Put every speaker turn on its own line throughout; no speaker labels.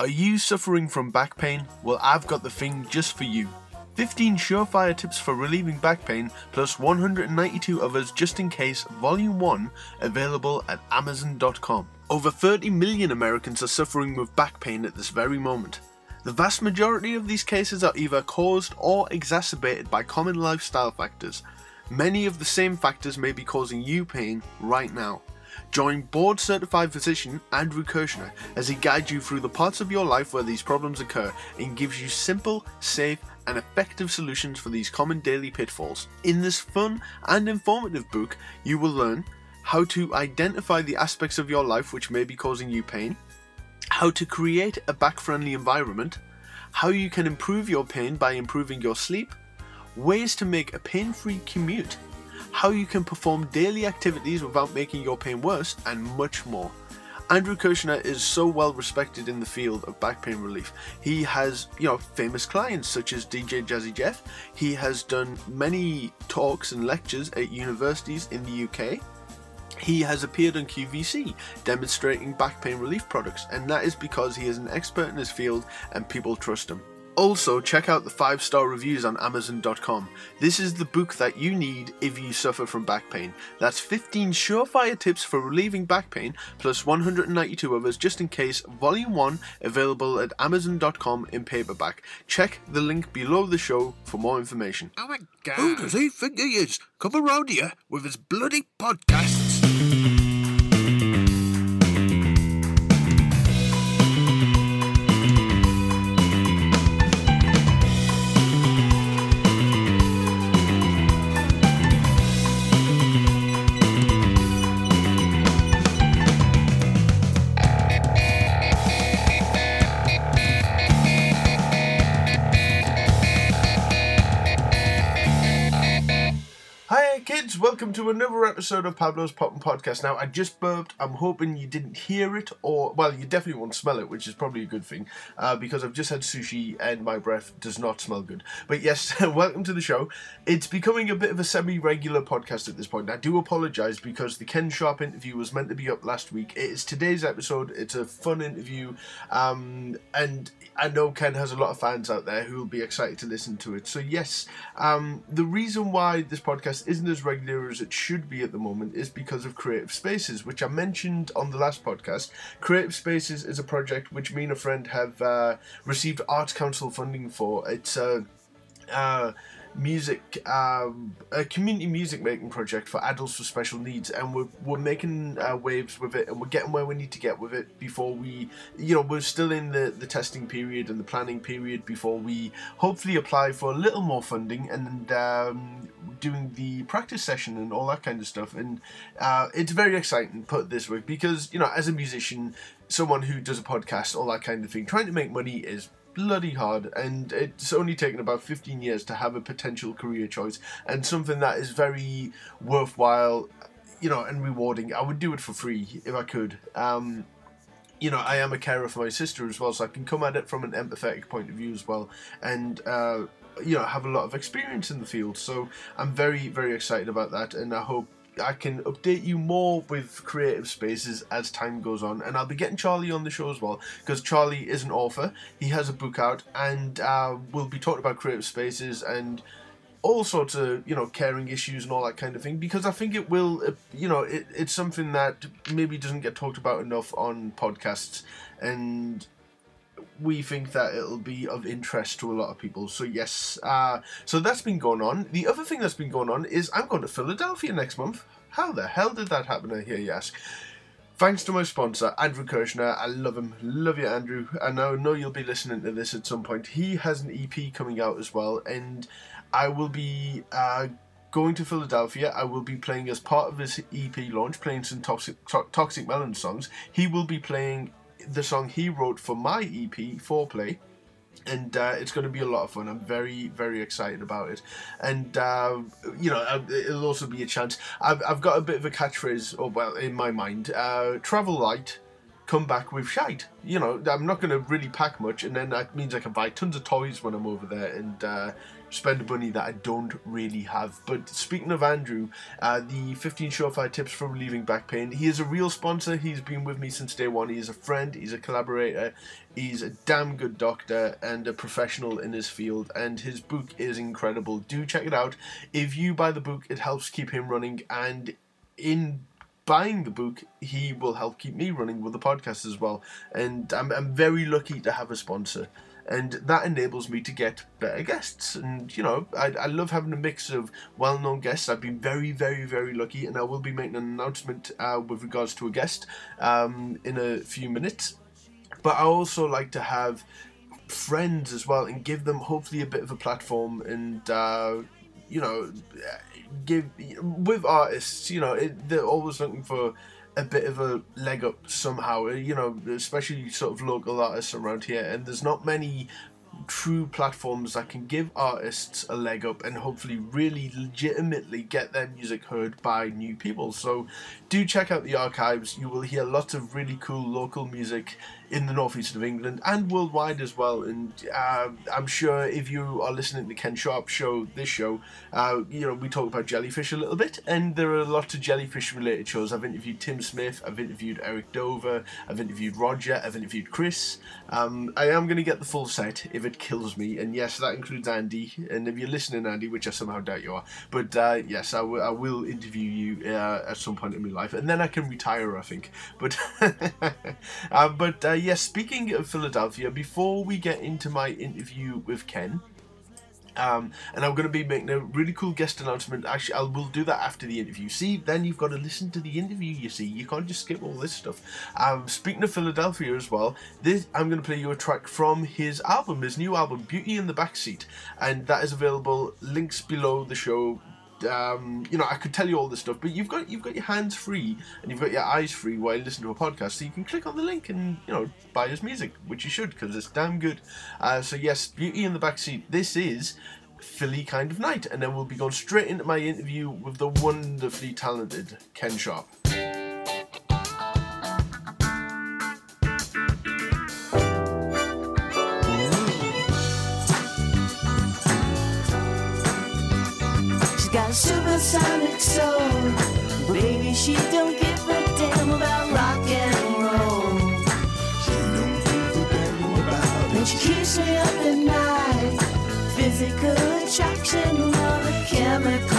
Are you suffering from back pain? Well, I've got the thing just for you. 15 surefire tips for relieving back pain, plus 192 others just in case, Volume 1, available at Amazon.com. Over 30 million Americans are suffering with back pain at this very moment. The vast majority of these cases are either caused or exacerbated by common lifestyle factors. Many of the same factors may be causing you pain right now. Join board certified physician Andrew Kirschner as he guides you through the parts of your life where these problems occur and gives you simple, safe, and effective solutions for these common daily pitfalls. In this fun and informative book, you will learn how to identify the aspects of your life which may be causing you pain, how to create a back friendly environment, how you can improve your pain by improving your sleep, ways to make a pain free commute how you can perform daily activities without making your pain worse, and much more. Andrew Kirschner is so well respected in the field of back pain relief. He has, you know, famous clients such as DJ Jazzy Jeff. He has done many talks and lectures at universities in the UK. He has appeared on QVC demonstrating back pain relief products, and that is because he is an expert in his field and people trust him. Also, check out the 5 star reviews on Amazon.com. This is the book that you need if you suffer from back pain. That's 15 surefire tips for relieving back pain, plus 192 others just in case, Volume 1, available at Amazon.com in paperback. Check the link below the show for more information.
Oh my god. Who does he think he is? Come around here with his bloody podcasts.
To another episode of Pablo's Poppin' Podcast. Now, I just burped. I'm hoping you didn't hear it, or, well, you definitely won't smell it, which is probably a good thing, uh, because I've just had sushi and my breath does not smell good. But yes, welcome to the show. It's becoming a bit of a semi regular podcast at this point. I do apologize because the Ken Sharp interview was meant to be up last week. It is today's episode. It's a fun interview, um, and I know Ken has a lot of fans out there who will be excited to listen to it. So, yes, um, the reason why this podcast isn't as regular as it should be at the moment is because of Creative Spaces, which I mentioned on the last podcast. Creative Spaces is a project which me and a friend have uh, received Arts Council funding for. It's a uh, music, um, a community music making project for adults with special needs, and we're, we're making uh, waves with it, and we're getting where we need to get with it before we, you know, we're still in the, the testing period and the planning period before we hopefully apply for a little more funding and um, doing the practice session and all that kind of stuff. And uh, it's very exciting, put this way, because, you know, as a musician, someone who does a podcast, all that kind of thing, trying to make money is bloody hard and it's only taken about 15 years to have a potential career choice and something that is very worthwhile you know and rewarding. I would do it for free if i could. Um, you know i am a carer for my sister as well so i can come at it from an empathetic point of view as well and uh, you know have a lot of experience in the field. So i'm very very excited about that and i hope I can update you more with creative spaces as time goes on, and I'll be getting Charlie on the show as well because Charlie is an author. He has a book out, and uh, we'll be talking about creative spaces and all sorts of you know caring issues and all that kind of thing because I think it will uh, you know it, it's something that maybe doesn't get talked about enough on podcasts and we think that it'll be of interest to a lot of people. So yes, uh, so that's been going on. The other thing that's been going on is I'm going to Philadelphia next month. How the hell did that happen? I hear you ask. Thanks to my sponsor, Andrew Kirschner. I love him. Love you, Andrew. And I know, you'll be listening to this at some point. He has an EP coming out as well, and I will be uh, going to Philadelphia. I will be playing as part of his EP launch, playing some Toxic, Toxic Melon songs. He will be playing the song he wrote for my EP, Foreplay. And uh, it's going to be a lot of fun. I'm very, very excited about it. And, uh, you know, uh, it'll also be a chance. I've, I've got a bit of a catchphrase, or well, in my mind uh, travel light, come back with shite. You know, I'm not going to really pack much, and then that means I can buy tons of toys when I'm over there and, uh, spend money that I don't really have. But speaking of Andrew, uh, the 15 surefire tips for relieving back pain, he is a real sponsor. He's been with me since day one. He is a friend, he's a collaborator, he's a damn good doctor and a professional in his field. And his book is incredible. Do check it out. If you buy the book, it helps keep him running. And in buying the book, he will help keep me running with the podcast as well. And I'm, I'm very lucky to have a sponsor. And that enables me to get better guests. And, you know, I, I love having a mix of well known guests. I've been very, very, very lucky. And I will be making an announcement uh, with regards to a guest um, in a few minutes. But I also like to have friends as well and give them hopefully a bit of a platform and, uh, you know, give with artists, you know, it, they're always looking for a bit of a leg up somehow, uh, you know, especially sort of local artists around here. And there's not many true platforms that can give artists a leg up and hopefully really legitimately get their music heard by new people. So do check out the archives. You will hear lots of really cool local music in the northeast of England and worldwide as well. And uh, I'm sure if you are listening to Ken Sharp show, this show, uh, you know, we talk about Jellyfish a little bit, and there are lots of Jellyfish related shows. I've interviewed Tim Smith, I've interviewed Eric Dover, I've interviewed Roger, I've interviewed Chris. Um, I am going to get the full set if it kills me, and yes, that includes Andy. And if you're listening, Andy, which I somehow doubt you are, but uh, yes, I, w- I will interview you uh, at some point in my life, and then I can retire, I think. But uh, but uh, yes, speaking of Philadelphia, before we get into my interview with Ken, um, and I'm going to be making a really cool guest announcement. Actually, I will do that after the interview. See, then you've got to listen to the interview. You see, you can't just skip all this stuff. Um, speaking of Philadelphia as well, this I'm going to play you a track from his album, his new album, Beauty in the Backseat, and that is available. Links below the show um, you know, I could tell you all this stuff, but you've got you've got your hands free and you've got your eyes free while you listen to a podcast, so you can click on the link and you know buy his music, which you should because it's damn good. Uh, so yes, Beauty in the Backseat. This is Philly kind of night, and then we'll be going straight into my interview with the wonderfully talented Ken Sharp.
A supersonic soul. Baby, she don't give a damn about rock and roll.
She don't give a damn about
And she keeps me up at night. Physical attraction of a chemical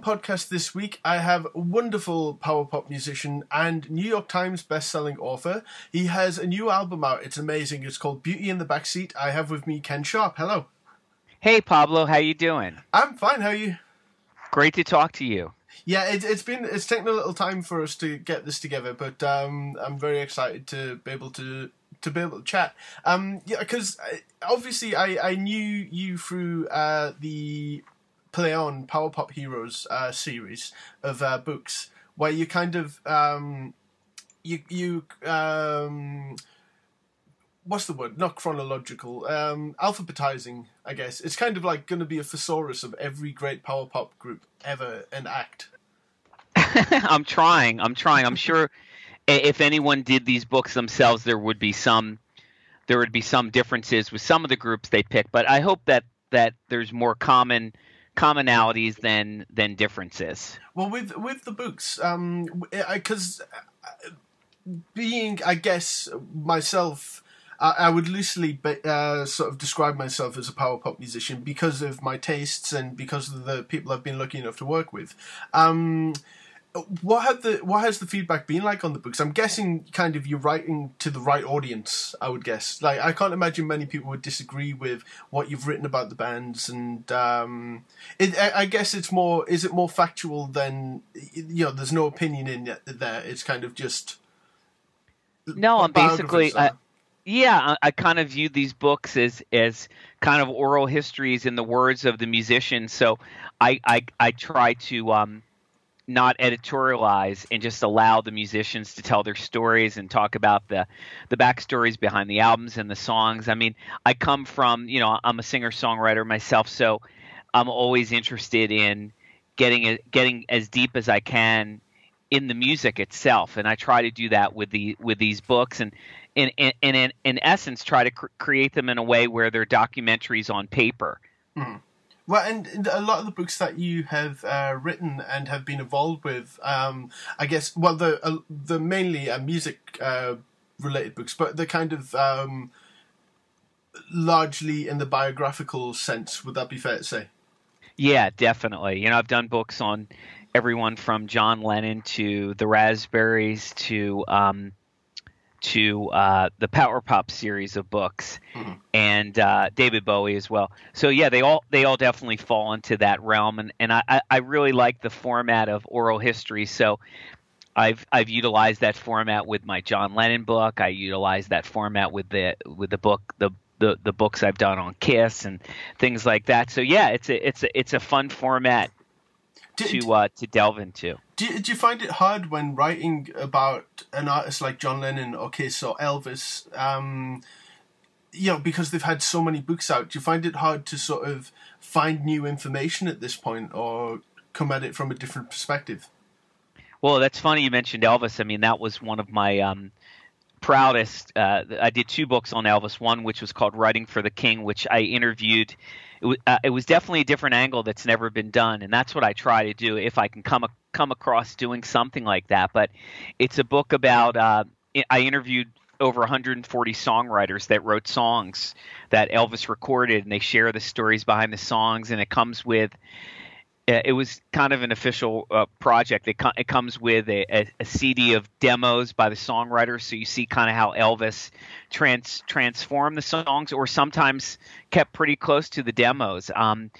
Poppin' Podcast this week, I have a wonderful power pop musician and New York Times best-selling author. He has a new album out. It's amazing. It's called Beauty in the Backseat. I have with me Ken Sharp. Hello.
Hey Pablo, how you doing?
I'm fine. How are you?
Great to talk to you.
Yeah, it, it's been it's taken a little time for us to get this together, but um, I'm very excited to be able to to be able to chat. Um, yeah, because obviously I I knew you through uh, the Play On Power Pop Heroes uh, series of uh, books, where you kind of um, you you um, what's the word? Not chronological, um, alphabetizing. I guess it's kind of like going to be a thesaurus of every great power pop group ever and act.
I'm trying. I'm trying. I'm sure if anyone did these books themselves, there would be some there would be some differences with some of the groups they pick. But I hope that that there's more common commonalities than than differences.
Well, with with the books, um, because being, I guess, myself, I, would loosely uh, sort of describe myself as a power pop musician because of my tastes and because of the people I've been lucky enough to work with. Um, what had the what has the feedback been like on the books? I'm guessing kind of you're writing to the right audience. I would guess. Like I can't imagine many people would disagree with what you've written about the bands, and um, it, I, I guess it's more. Is it more factual than you know? There's no opinion in it there. It's kind of just.
No, I'm basically. I, yeah, I, I kind of view these books as as kind of oral histories in the words of the musicians. So I I, I try to um, not editorialize and just allow the musicians to tell their stories and talk about the the backstories behind the albums and the songs. I mean, I come from you know I'm a singer songwriter myself, so I'm always interested in getting getting as deep as I can in the music itself, and I try to do that with the with these books and. In, in, in, in, in essence, try to cr- create them in a way where they're documentaries on paper. Hmm.
Well, and, a lot of the books that you have uh, written and have been involved with, um, I guess, well, the uh, the mainly uh, music uh, related books, but the kind of um, largely in the biographical sense. Would that be fair to say?
Yeah, definitely. You know, I've done books on everyone from John Lennon to the Raspberries to um, to uh, the Power Pop series of books, and uh, David Bowie as well. So yeah, they all they all definitely fall into that realm, and and I I- I really like the format of oral history. So. I've I've utilized that format with my John Lennon book. I utilize that format with the with the book the the, the books I've done on Kiss and things like that. So yeah, it's a it's a it's a fun format To uh, to delve into.
Do, did you find it hard when writing about an artist like John Lennon or Kiss or Elvis? Um, you know, because they've had so many books out, do you find it hard to sort of find new information at this point, or come at it from a different perspective?
Well, that's funny you mentioned Elvis. I mean, that was one of my um, proudest. Uh, I did two books on Elvis. One, which was called "Writing for the King," which I interviewed. It was, uh, it was definitely a different angle that's never been done, and that's what I try to do if I can come a, come across doing something like that. But it's a book about. Uh, I interviewed over 140 songwriters that wrote songs that Elvis recorded, and they share the stories behind the songs, and it comes with it was kind of an official uh, project. It, co- it comes with a, a, a, CD of demos by the songwriters, so you see kind of how Elvis trans transformed the songs, or sometimes kept pretty close to the demos. Um,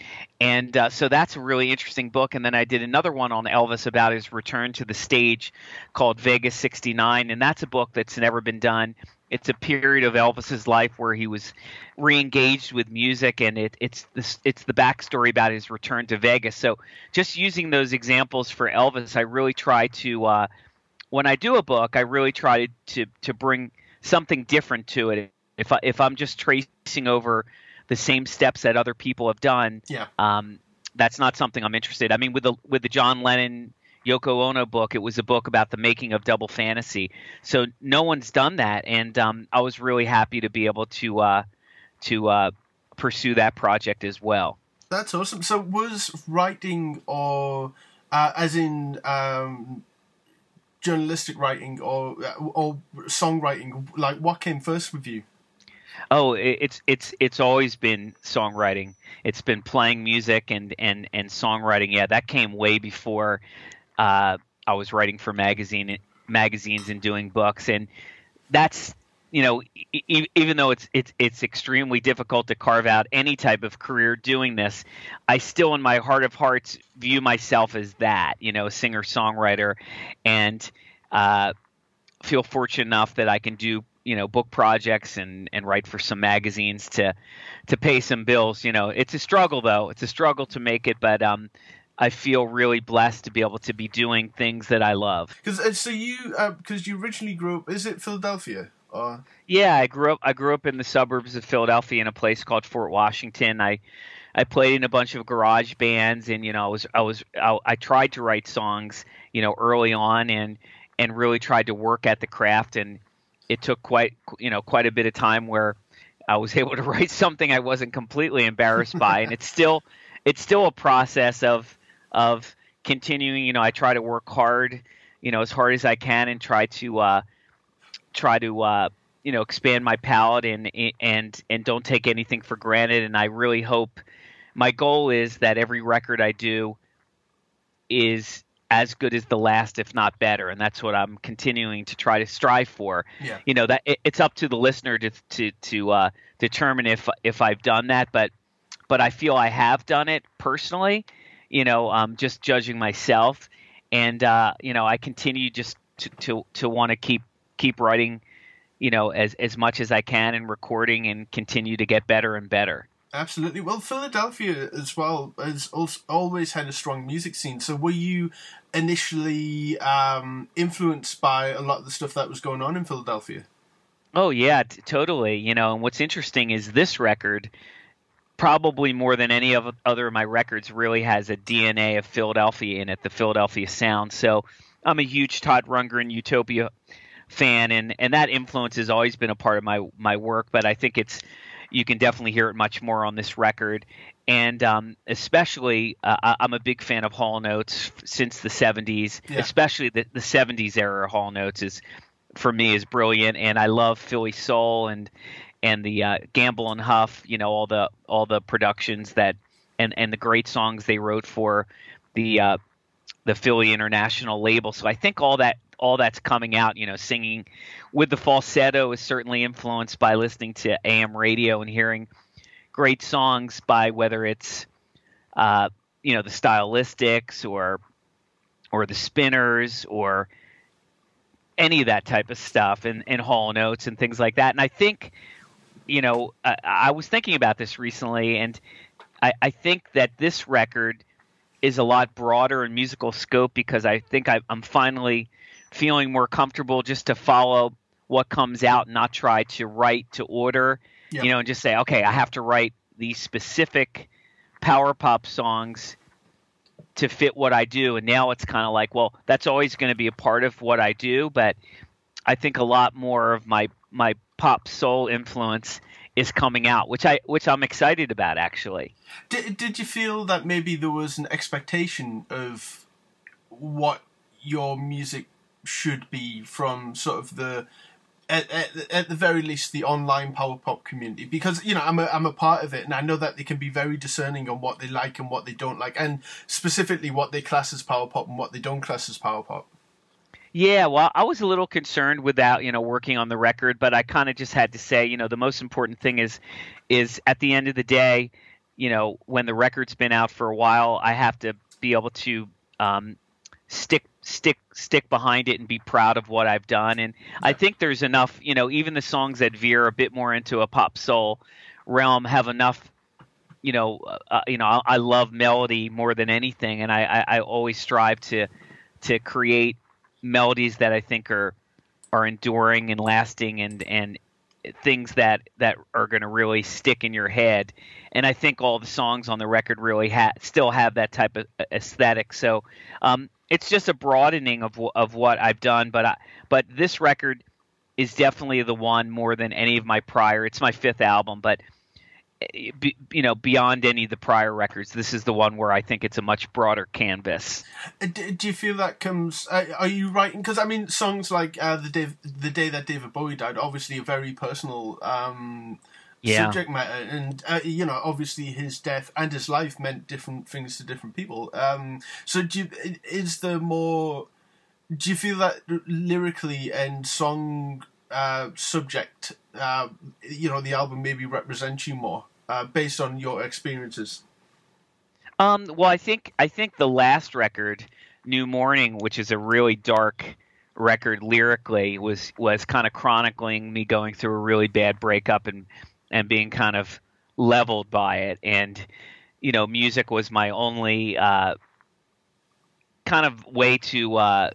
and uh, so that's a really interesting book. And then I did another one on Elvis about his return to the stage called Vegas '69, and that's a book that's never been done it's a period of Elvis's life where he was re-engaged with music, and it, it's this, it's the backstory about his return to Vegas. So, just using those examples for Elvis, I really try to uh, when I do a book, I really try to, to bring something different to it. If I, if I'm just tracing over the same steps that other people have done,
yeah.
um, that's not something I'm interested. I mean, with the with the John Lennon Yoko Ono book. It was a book about the making of Double Fantasy. So no one's done that, and um, I was really happy to be able to uh, to uh, pursue that project as well.
That's awesome. So was writing or uh, as in um, journalistic writing or or songwriting like what came first with you?
Oh, it's it's it's always been songwriting. It's been playing music and and and songwriting. Yeah, that came way before uh, I was writing for magazine magazines and doing books, and that's you know e- even though it's it's it's extremely difficult to carve out any type of career doing this, I still in my heart of hearts view myself as that you know singer songwriter, and uh, feel fortunate enough that I can do you know book projects and and write for some magazines to to pay some bills. You know it's a struggle though. It's a struggle to make it but um I feel really blessed to be able to be doing things that I love.
Because uh, so you because uh, you originally grew up is it Philadelphia? Or?
Yeah, I grew up. I grew up in the suburbs of Philadelphia in a place called Fort Washington. I I played in a bunch of garage bands, and you know, I was I was I, I tried to write songs, you know, early on, and and really tried to work at the craft, and it took quite you know quite a bit of time where I was able to write something I wasn't completely embarrassed by, and it's still it's still a process of of continuing. You know, I try to work hard, you know, as hard as I can, and try to uh, try to uh, you know expand my palette and and and don't take anything for granted. And I really hope my goal is that every record I do is as good as the last, if not better, and that's what I'm continuing to try to strive for.
Yeah.
You know that it, it's up to the listener to to to uh, determine if if I've done that, but but I feel I have done it personally, you know, um, just judging myself, and uh, you know, I continue just to to, to want to keep keep writing, you know, as as much as I can and recording and continue to get better and better.
Absolutely. Well, Philadelphia as well has also always had a strong music scene. So, were you initially um, influenced by a lot of the stuff that was going on in Philadelphia?
Oh yeah, t- totally. You know, and what's interesting is this record probably more than any of other of my records really has a DNA of Philadelphia in it, the Philadelphia sound. So I'm a huge Todd Rundgren Utopia fan, and and that influence has always been a part of my my work. But I think it's you can definitely hear it much more on this record, and um, especially uh, I'm a big fan of Hall and Oates since the '70s,
Yeah.
especially the the '70s era. Hall and Oates is for me is brilliant, and I love Philly soul and and the uh, Gamble and Huff, you know, all the all the productions that and and the great songs they wrote for the uh, the Philly International label. So I think all that all that's coming out, you know, singing with the falsetto is certainly influenced by listening to AM radio and hearing great songs by whether it's uh, you know the stylistics or or the spinners or any of that type of stuff and, and Hall and Oates and things like that and i think you know I, I was thinking about this recently and I, I think that this record is a lot broader in musical scope because i think I, i'm finally feeling more comfortable just to follow what comes out and not try to write to order
Yeah.
you know, and just say, okay, I have to write these specific power pop songs to fit what I do. And now it's kind of like, well, that's always going to be a part of what I do, but I think a lot more of my my pop soul influence is coming out, which I which I'm excited about actually.
Did, did you feel that maybe there was an expectation of what your music should be from sort of the at, at, at the very least the online power pop community because you know I'm a, I'm a part of it and I know that they can be very discerning on what they like and what they don't like and specifically what they class as power pop and what they don't class as power pop.
Yeah, well, I was a little concerned without, you know, working on the record, but I kind of just had to say, you know, the most important thing is is at the end of the day, you know, when the record's been out for a while, I have to be able to um, stick stick stick behind it and be proud of what I've done. And I think there's enough, you know, even the songs that veer a bit more into a pop soul realm have enough you know, uh, you know, I, I love melody more than anything, and I, I, I always strive to to create melodies that I think are are enduring and lasting and and things that that are going to really stick in your head. And I think all the songs on the record really ha- still have that type of aesthetic. So um, it's just a broadening of of what I've done. But I, but this record is definitely the one more than any of my prior. It's my fifth album, but be, you know beyond any of the prior records, this is the one where I think it's a much broader canvas.
Do, do you feel that comes? Uh, are you writing? Because I mean, songs like uh, the day the day that David Bowie died, obviously a very personal um,
Yeah.
subject matter, and uh, you know, obviously his death and his life meant different things to different people. Um, so, do you, is there more? Do you feel that lyrically and song uh, subject, uh, you know, the album maybe represents you more uh, based on your experiences?
Um, well, I think I think the last record, New Morning, which is a really dark record lyrically, was was kind of chronicling me going through a really bad breakup and and being kind of leveled by it. And you know, music was my only uh, kind of way to uh,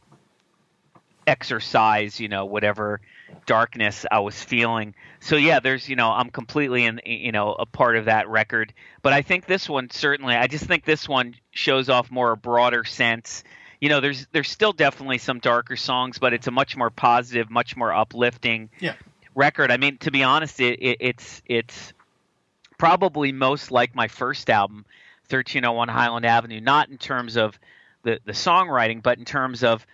exercise, you know, whatever darkness I was feeling. So yeah, there's you know I'm completely in you know a part of that record, but I think this one certainly. I just think this one shows off more a broader sense. You know, there's there's still definitely some darker songs, but it's a much more positive, much more uplifting
Yeah.
record. I mean, to be honest, it, it, it's it's probably most like my first album, 1301 Highland Avenue. Not in terms of the the songwriting, but in terms of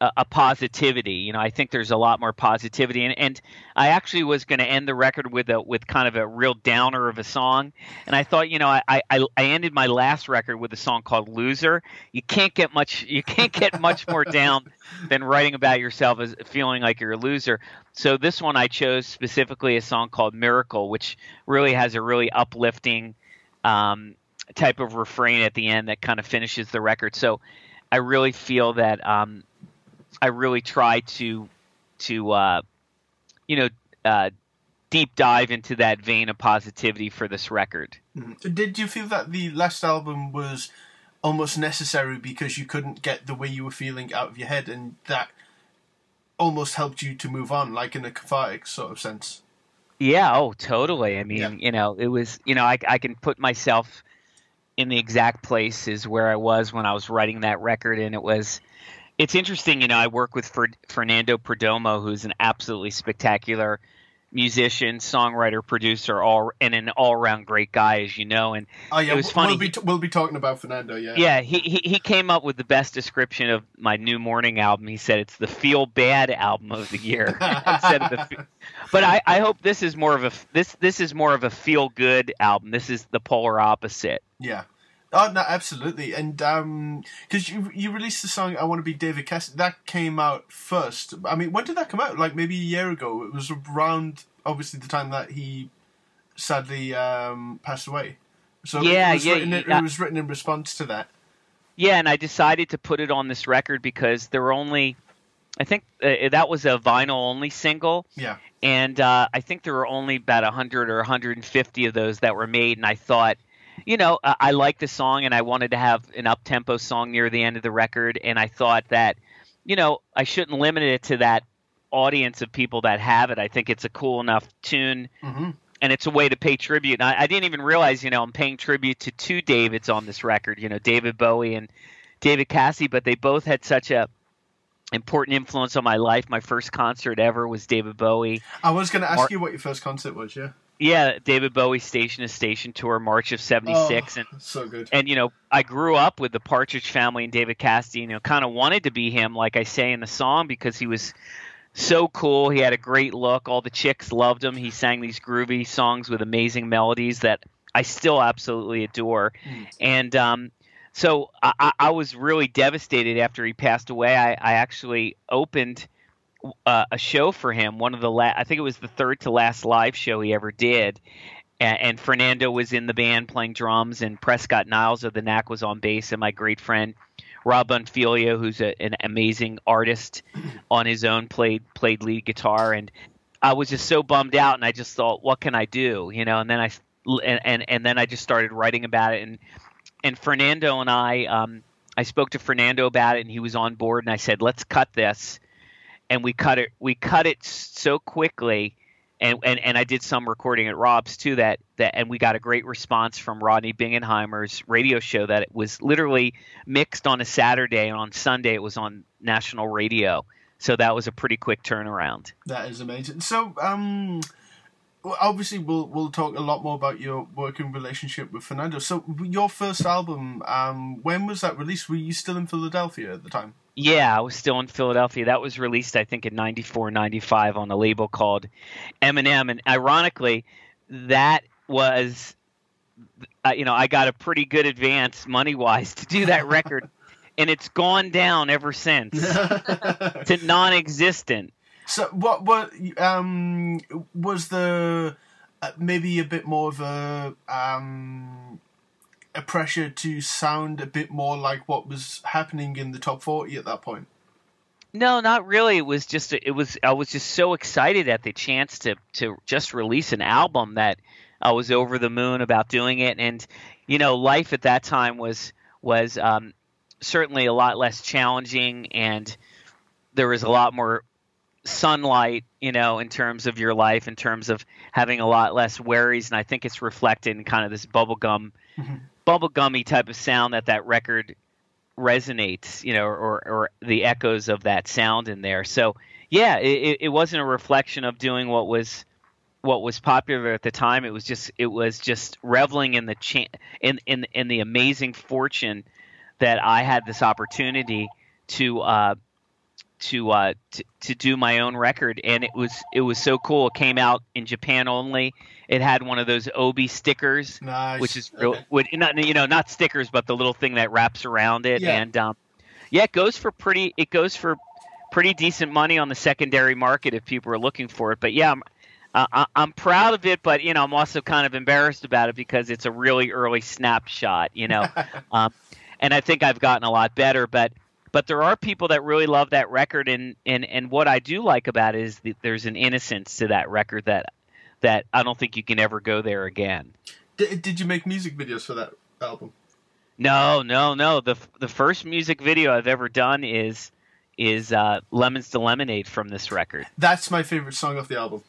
a, a positivity. You know, I think there's a lot more positivity, and, and I actually was going to end the record with a with kind of a real downer of a song, and I thought, you know, I, I I ended my last record with a song called "Loser." You can't get much you can't get much more down than writing about yourself as feeling like you're a loser. So this one I chose specifically a song called "Miracle," which really has a really uplifting. Um, type of refrain at the end that kind of finishes the record. So I really feel that um, I really try to to uh, you know uh, deep dive into that vein of positivity for this record.
Did you feel that the last album was almost necessary because you couldn't get the way you were feeling out of your head, and that almost helped you to move on, like in a cathartic sort of sense?
Yeah, oh, totally. I mean,
Yeah.
you know, it was, you know, I, I can put myself in the exact places where I was when I was writing that record, and it was. It's interesting, you know. I work with Fer- Fernando Perdomo, who's an absolutely spectacular musician, songwriter, producer, all and an all-around great guy, as you know. And
Oh yeah,
it was
we'll-
funny.
We'll be, t- we'll be talking about Fernando. Yeah.
Yeah, he, he he came up with the best description of my new morning album. He said it's the feel bad album of the year instead of the. fe- But I, I hope this is more of a this this is more of a feel good album. This is the polar opposite.
Yeah. Oh no, absolutely, and um, because you you released the song "I Want to Be David Cassidy," that came out first. I mean, when did that come out? Like maybe a year ago. It was around obviously the time that he sadly um, passed away. So
Yeah,
it was,
yeah,
written, it,
yeah.
was written in response to that.
Yeah, and I decided to put it on this record because there were only, I think uh, that was a vinyl only single,
Yeah,
and uh, I think there were only about 100 or 150 of those that were made. And I thought, you know, I, I liked the song, and I wanted to have an up tempo song near the end of the record. And I thought that, you know, I shouldn't limit it to that audience of people that have it. I think it's a cool enough tune
hmm
and it's a way to pay tribute. And I, I didn't even realize, you know, I'm paying tribute to two Davids on this record. You know, David Bowie and David Cassidy, but they both had such a important influence on my life. My first concert ever was David Bowie.
I was going to ask you what your first concert was. Yeah.
Yeah, David Bowie Station to Station tour, March of '76, and
Oh, so good.
and you know I grew up with the Partridge Family and David Cassidy. You know, kind of wanted to be him, like I say in the song, because he was so cool. He had a great look. All the chicks loved him. He sang these groovy songs with amazing melodies that I still absolutely adore. And um, so I, I- I was really devastated after he passed away. I, I actually opened uh, a show for him. One of the la- I think it was the third to last live show he ever did. And, and Fernando was in the band playing drums, and Prescott Niles of the Knack was on bass, and my great friend Rob Bonfiglio, who's a, an amazing artist on his own, played played lead guitar, and I was just so bummed out, and I just thought, what can I do, you know? And then I and and, and then I just started writing about it, and and Fernando and I, um, I spoke to Fernando about it, and he was on board, and I said, let's cut this, and we cut it. We cut it so quickly. And, and, and I did some recording at Rob's too that, that and we got a great response from Rodney Bingenheimer's radio show that it was literally mixed on a Saturday and on Sunday it was on national radio. So that was a pretty quick turnaround.
That is amazing. So, um, obviously, we'll we'll talk a lot more about your working relationship with Fernando. So, your first album, um, when was that released? Were you still in Philadelphia at the time?
Yeah, I was still in Philadelphia. That was released, I think, in 94, 95 on a label called Eminem. And ironically, that was, uh, you know, I got a pretty good advance money wise to do that record. and it's gone down ever since to non existent.
So, what what um was the uh, maybe a bit more of a um a pressure to sound a bit more like what was happening in the top forty at that point?
No, not really. It was just it was I was just so excited at the chance to to just release an album that I was over the moon about doing it and you know, life at that time was was um certainly a lot less challenging and there was a lot more sunlight, you know, in terms of your life, in terms of having a lot less worries, and I think it's reflected in kind of this bubblegum, bubblegummy type of sound that that record resonates, you know, or, or the echoes of that sound in there. So yeah, it, it wasn't a reflection of doing what was what was popular at the time. It was just it was just reveling in the cha- in in in the amazing fortune that I had this opportunity to uh, to uh, to to do my own record, and it was it was so cool. It came out in Japan only. It had one of those Obi stickers,
Nice.
which is real, not you know not stickers, but the little thing that wraps around it,
Yeah.
and um, yeah, it goes for pretty it goes for pretty decent money on the secondary market if people are looking for it. But yeah, I'm uh, I- I'm proud of it, but you know I'm also kind of embarrassed about it because it's a really early snapshot, you know, um, and I think I've gotten a lot better, but. But there are people that really love that record, and, and, and what I do like about it is that there's an innocence to that record that that I don't think you can ever go there again.
Did, did you make music videos for that album?
No, no, no. The the first music video I've ever done is is uh, "Lemons to Lemonade" from this record.
That's my favorite song off the album.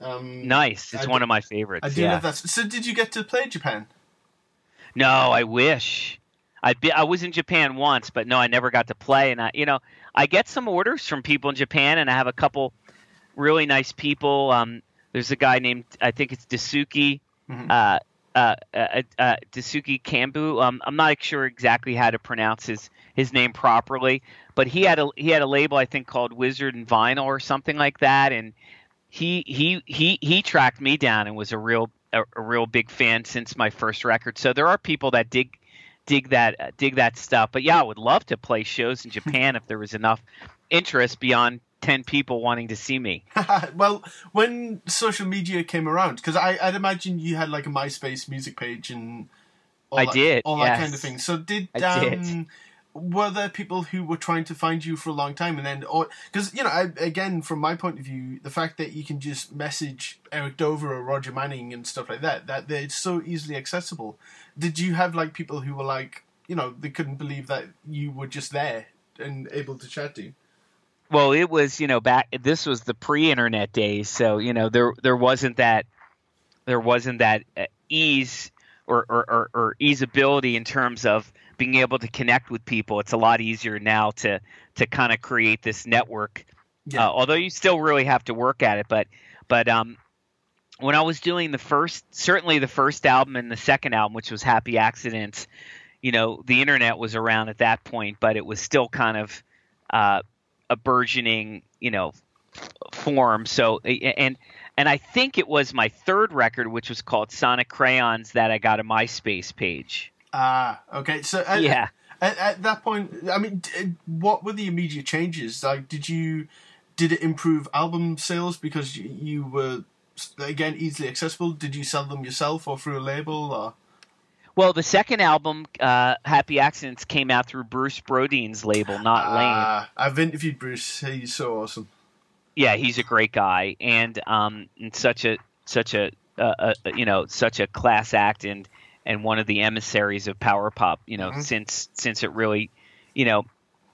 Um,
Nice. It's
I
one
do-
of my favorites.
I do
yeah.
love that. So, did you get to play Japan?
No, I wish. I'd be, I was in Japan once, but no, I never got to play. And I, you know, I get some orders from people in Japan, and I have a couple really nice people. Um, there's a guy named I think it's Dasuki,
Mhm.
uh, uh, uh, uh, Dasuki Kambu. Um, I'm not sure exactly how to pronounce his his name properly, but he had a he had a label I think called Wizard and Vinyl or something like that, and he he he he tracked me down and was a real a, a real big fan since my first record. So there are people that dig dig that uh, dig that stuff. But yeah, I would love to play shows in Japan if there was enough interest beyond ten people wanting to see me.
well, when social media came around, because I'd imagine you had like a MySpace music page and all
I
that,
did,
all that kind of thing. So did
I
um,
did.
Were there people who were trying to find you for a long time and then or because you know I, again from my point of view the fact that you can just message Eric Dover or Roger Manning and stuff like that that they're so easily accessible did you have like people who were like you know they couldn't believe that you were just there and able to chat to you
Well, it was you know back. This was the pre-internet days, so you know there there wasn't that there wasn't that uh, ease or, or, or, or easeability in terms of being able to connect with people. It's a lot easier now to to kind of create this network.
Yeah.
Uh, although you still really have to work at it, but but um, when I was doing the first, certainly the first album and the second album, which was Happy Accidents, you know, the internet was around at that point, but it was still kind of uh, a burgeoning, you know, form. So and and I think it was my third record, which was called Sonic Crayons, that I got a MySpace page.
Ah, okay. So at,
Yeah.
at, at that point, I mean, d- what were the immediate changes? Like, did you did it improve album sales because you, you were again easily accessible? Did you sell them yourself or through a label? Or
Well, the second album, uh, Happy Accidents, came out through Bruce Brodeen's label, Not Lame.
Ah, I've interviewed Bruce. He's so awesome.
yeah, he's a great guy and um and such a such a, uh, a you know such a class act and and one of the emissaries of power pop. You know, since since it really you know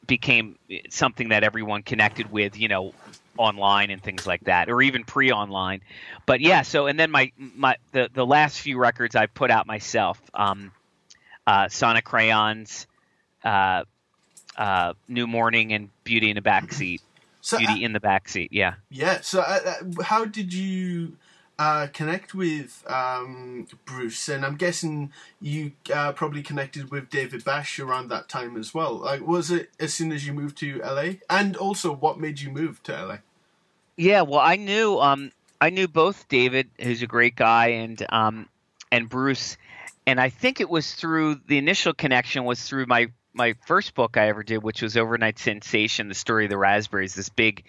became something that everyone connected with. You know, online and things like that, or even pre-online. But yeah, so and then my my the the last few records I put out myself, um, uh, Sonic Crayons. Uh, uh, New Morning and Beauty in the Backseat.
So,
Beauty
uh,
in the Backseat, yeah.
yeah. So, uh, uh, how did you uh, connect with um, Bruce? And I'm guessing you uh, probably connected with David Bash around that time as well. Like, was it as soon as you moved to LA? And also, what made you move to LA?
Yeah, well, I knew um, I knew both David, who's a great guy, and um, and Bruce, and I think it was through the initial connection was through my my first book I ever did, which was Overnight Sensation: The Story of the Raspberries. This big,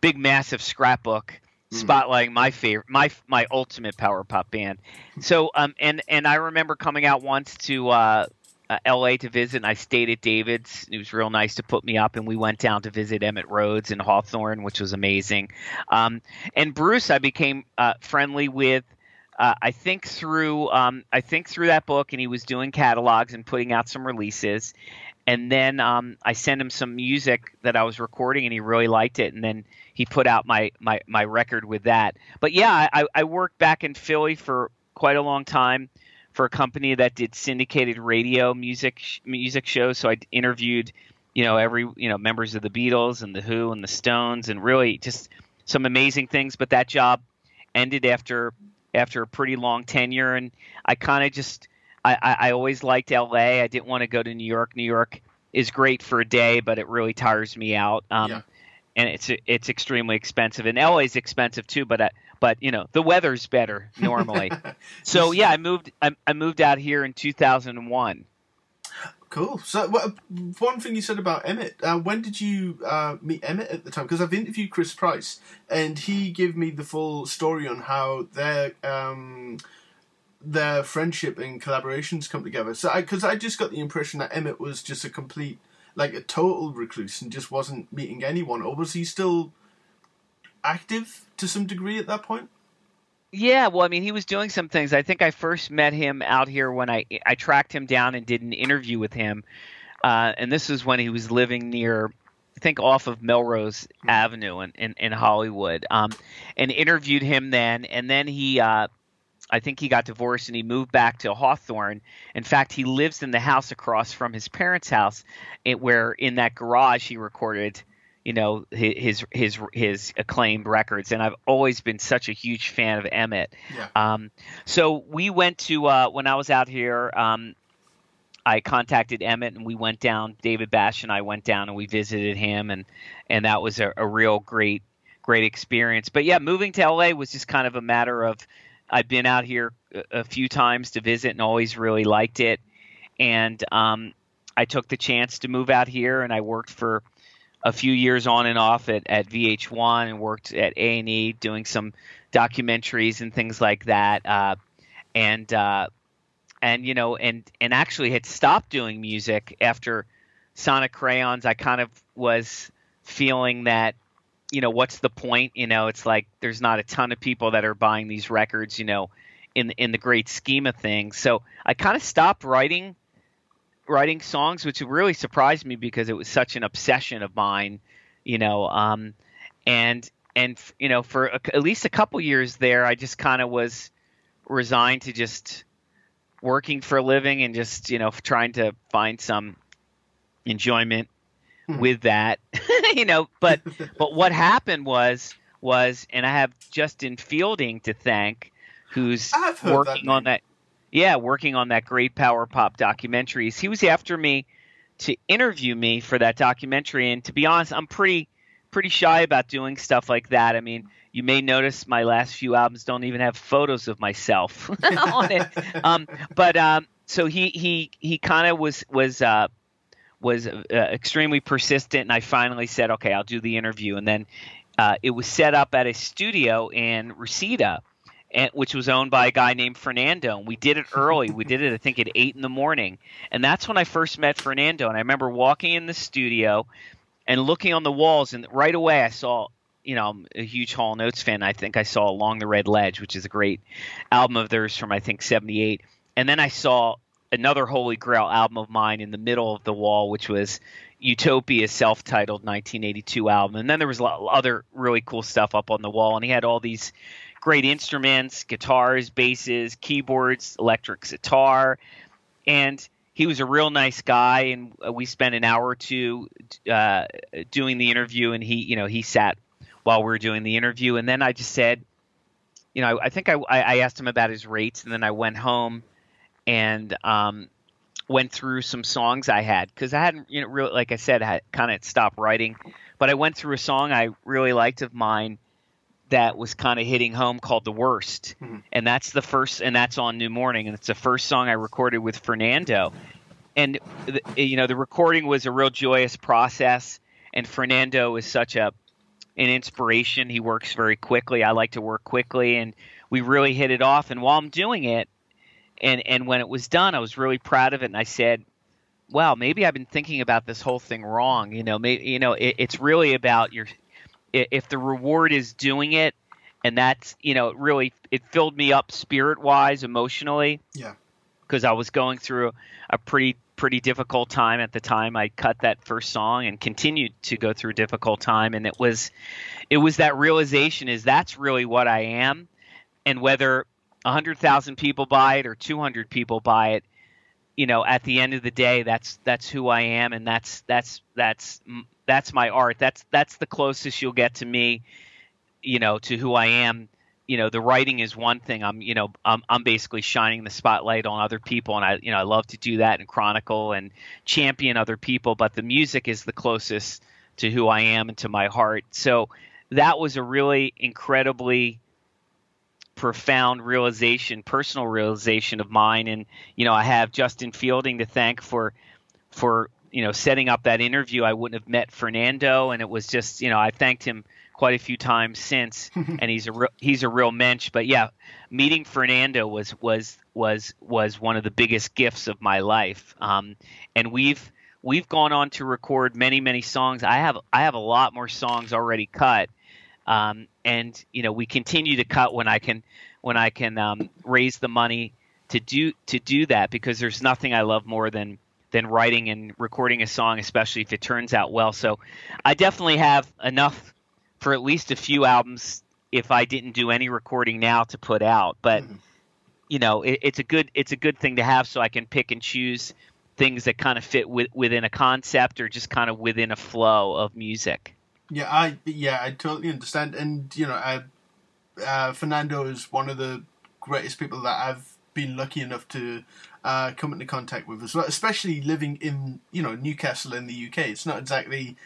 big, massive scrapbook spotlighting my favorite, my my ultimate power pop band. So, um, and and I remember coming out once to. Uh, uh, LA to visit, and I stayed at David's. It was real nice to put me up, and we went down to visit Emitt Rhodes and Hawthorne, which was amazing. Um, and Bruce, I became uh, friendly with. Uh, I think through um, I think through that book, and he was doing catalogs and putting out some releases. And then um, I sent him some music that I was recording, and he really liked it. And then he put out my my, my record with that. But yeah, I, I worked back in Philly for quite a long time for a company that did syndicated radio music music shows. So I interviewed, you know, every you know members of the Beatles and the Who and the Stones, and really just some amazing things. But that job ended after after a pretty long tenure, and I kind of just I, I, I always liked L.A. I didn't want to go to New York. New York is great for a day, but it really tires me out. Um,
Yeah.
And it's it's extremely expensive, and LA is expensive too. But I, but you know the weather's better normally. so yeah, I moved I, I moved out here in 2001.
Cool. So, one thing you said about Emitt, uh, when did you uh, meet Emitt at the time? Because I've interviewed Chris Price, and he gave me the full story on how their um, their friendship and collaborations come together. So, because I, just got the impression that Emitt was just a complete, like a total recluse, and just wasn't meeting anyone. Or was he still active to some degree at that point?
Yeah, well, I mean, he was doing some things. I think I first met him out here when I I tracked him down and did an interview with him, uh, and this was when he was living near, I think, off of Melrose Avenue in in, in Hollywood, um, and interviewed him then, and then he. Uh, I think he got divorced and he moved back to Hawthorne. In fact, he lives in the house across from his parents' house, it, where in that garage he recorded, you know, his his his acclaimed records. And I've always been such a huge fan of Emitt.
Yeah.
Um, so we went to uh, when I was out here. Um, I contacted Emitt and we went down. David Bash and I went down and we visited him, and and that was a, a real great great experience. But yeah, moving to LA was just kind of a matter of I've been out here a, few times to visit and always really liked it, and um, I took the chance to move out here and I worked for a few years on and off at, at VH1 and worked at A and E doing some documentaries and things like that. Uh, and uh, and you know and and actually had stopped doing music after Sonic Crayons. I kind of was feeling that you know what's the point? You know, it's like there's not a ton of people that are buying these records. You know, in in the great scheme of things. So I kind of stopped writing writing songs, which really surprised me because it was such an obsession of mine. You know, um, and and you know for a, at least a couple years there, I just kind of was resigned to just working for a living and just you know trying to find some enjoyment with that you know but but what happened was was and i have justin fielding to thank who's
I've that
working on that yeah working on that great power pop documentaries. He was after me to interview me for that documentary and to be honest i'm pretty pretty shy about doing stuff like that. I mean you may notice my last few albums don't even have photos of myself on it. Um, but um, so he he he kind of was was uh, was uh, extremely persistent, and I finally said, okay, I'll do the interview. And then uh, it was set up at a studio in Reseda, and, which was owned by a guy named Fernando. And we did it early. we did it, I think, at eight in the morning, and that's when I first met Fernando. And I remember walking in the studio and looking on the walls, and right away I saw. You know, I'm a huge Hall and Oates fan. I think I saw Along the Red Ledge, which is a great album of theirs from I think '78. And then I saw another Holy Grail album of mine in the middle of the wall, which was Utopia's self-titled 1982 album. And then there was a lot of other really cool stuff up on the wall, and he had all these great instruments, guitars, basses, keyboards, electric guitar, and he was a real nice guy. And we spent an hour or two uh, doing the interview, and he, you know, he sat while we were doing the interview, and then I just said, you know, I, I think I I asked him about his rates, and then I went home and um, went through some songs I had because I hadn't, you know, really, like I said, I kind of stopped writing. But I went through a song I really liked of mine that was kind of hitting home called "The Worst," and that's the first, and that's on New Morning, and it's the first song I recorded with Fernando. And the, you know, the recording was a real joyous process, and Fernando is such a an inspiration. He works very quickly. I like to work quickly, and we really hit it off. And while I'm doing it, and and when it was done, I was really proud of it. And I said, "Wow, maybe I've been thinking about this whole thing wrong. You know, maybe you know, it, it's really about your if the reward is doing it, and that's you know, it really it filled me up spirit wise, emotionally
Yeah.
because I was going through a pretty pretty difficult time at the time I cut that first song and continued to go through a difficult time and it was it was that realization is that's really what I am and whether 100,000 people buy it or 200 people buy it you know at the end of the day that's that's who I am and that's that's that's that's my art. That's that's the closest you'll get to me you know to who I am. You know the writing is one thing. I'm you know i'm, I'm basically shining the spotlight on other people and i you know i love to do that and chronicle and champion other people but the music is the closest to who i am and to my heart. So that was a really incredibly profound realization personal realization of mine. And you know i have justin fielding to thank for for you know setting up that interview i wouldn't have met fernando. And it was just you know i thanked him quite a few times since and he's a real, he's a real mensch. But yeah meeting fernando was was was was one of the biggest gifts of my life. Um, and we've we've gone on to record many many songs. I have i have a lot more songs already cut um, and you know we continue to cut when i can when i can um, raise the money to do to do that because there's nothing i love more than than writing and recording a song especially if it turns out well so i definitely have enough for at least a few albums if I didn't do any recording now to put out. But you know, it, it's a good it's a good thing to have so I can pick and choose things that kind of fit with, within a concept or just kind of within a flow of music.
Yeah, I yeah, I totally understand, and you know, I, uh, Fernando is one of the greatest people that I've been lucky enough to uh, come into contact with as well. Especially living in you know Newcastle in the UK, it's not exactly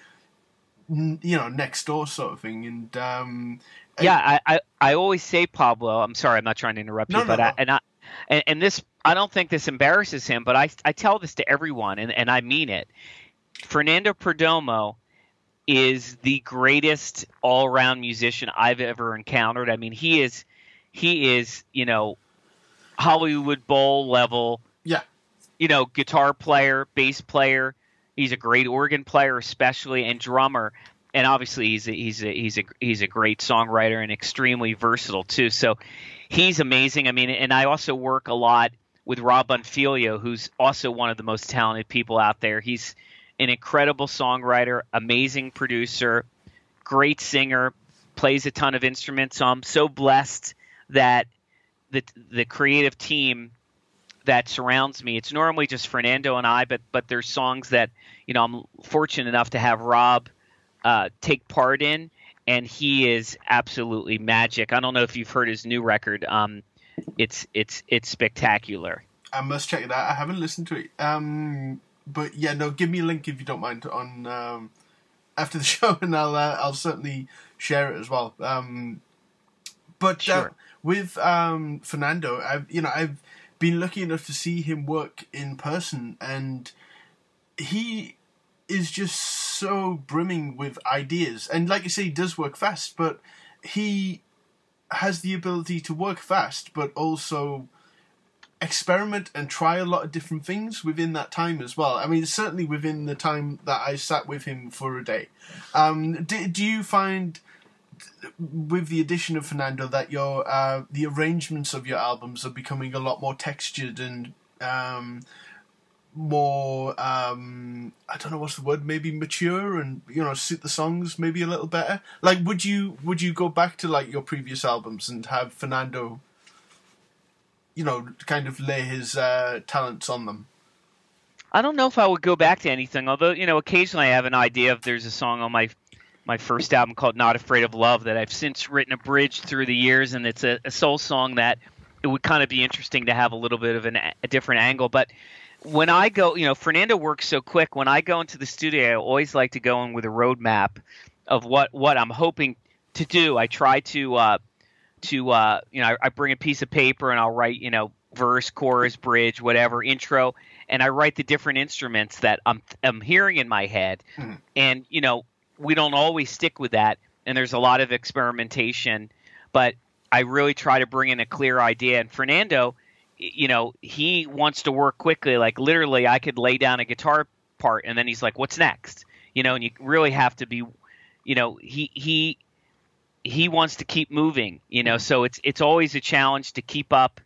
you know next door sort of thing, and um,
yeah, I, I, I always say Pablo. I'm sorry, I'm not trying to interrupt
No,
you,
no,
but
no.
I, and I and, and this I don't think this embarrasses him, but I I tell this to everyone, and, and I mean it. Fernando Perdomo is the greatest all round musician I've ever encountered. I mean, he is he is you know Hollywood Bowl level
yeah,
you know, guitar player, bass player. He's a great organ player, especially, and drummer. And obviously, he's a, he's a, he's a he's a great songwriter and extremely versatile too. So he's amazing. I mean, and I also work a lot with Rob Bonfiglio, who's also one of the most talented people out there. He's an incredible songwriter, amazing producer, great singer, plays a ton of instruments. So I'm so blessed that the the creative team that surrounds me. It's normally just Fernando and I, but but there's songs that you know I'm fortunate enough to have Rob uh, take part in, and he is absolutely magic. I don't know if you've heard his new record. Um, it's it's it's spectacular.
I must check it out. I haven't listened to it. Um, but yeah, no, give me a link if you don't mind on um, after the show, and I'll uh, I'll certainly share it as well. Um, but uh, with um, Fernando, I've you know I've been lucky enough to see him work in person, and he is just so brimming with ideas. And like you say, he does work fast, but he has the ability to work fast, but also experiment and try a lot of different things within that time as well. I mean, certainly within the time that I sat with him for a day. Um, do, do you find with the addition of Fernando that your uh, the arrangements of your albums are becoming a lot more textured and um, more um, I don't know what's the word maybe mature and you know suit the songs maybe a little better like would you would you go back to like your previous albums and have Fernando you know kind of lay his uh, talents on them
I don't know if I would go back to anything, although you know occasionally I have an idea if there's a song on my my first album called Not Afraid of Love that I've since written a bridge through the years, and it's a, a soul song that it would kind of be interesting to have a little bit of an, a different angle. But when I go, you know, Fernando works so quick. When I go into the studio, I always like to go in with a roadmap of what what I'm hoping to do. I try to uh, to uh, you know I, I bring a piece of paper and I'll write you know verse, chorus, bridge, whatever intro, and I write the different instruments that I'm I'm hearing in my head, and you know we don't always stick with that, and there's a lot of experimentation, but I really try to bring in a clear idea. And Fernando, you know, he wants to work quickly. Like literally, I could lay down a guitar part, and then he's like, "What's next?" You know, and you really have to be, you know, he he he wants to keep moving. You know, mm-hmm. so it's it's always a challenge to keep up.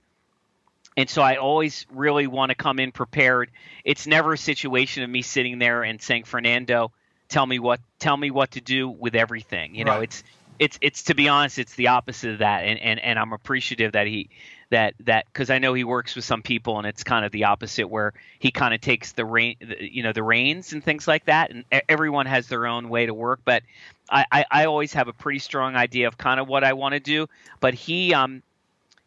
And so I always really want to come in prepared. It's never a situation of me sitting there and saying, "Fernando, tell me what tell me what to do with everything." You know,
Right.
it's it's it's to be honest, it's the opposite of that, and and, and I'm appreciative that he that that because I know he works with some people, and it's kind of the opposite where he kind of takes the the, you know, the reins and things like that, and everyone has their own way to work, but I, I I always have a pretty strong idea of kind of what I want to do, but he um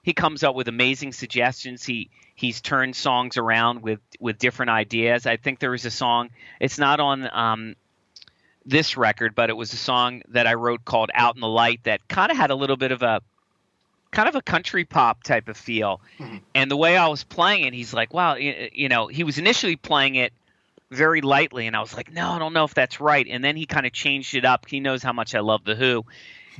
he comes up with amazing suggestions. He he's turned songs around with with different ideas. I think there was a song. It's not on um, this record, but it was a song that I wrote called "Out in the Light" that kind of had a little bit of a kind of a country pop type of feel. And the way I was playing it, he's like, "Wow," you, you know, he was initially playing it very lightly, and I was like, "No, I don't know if that's right." And then he kind of changed it up. He knows how much I love the Who,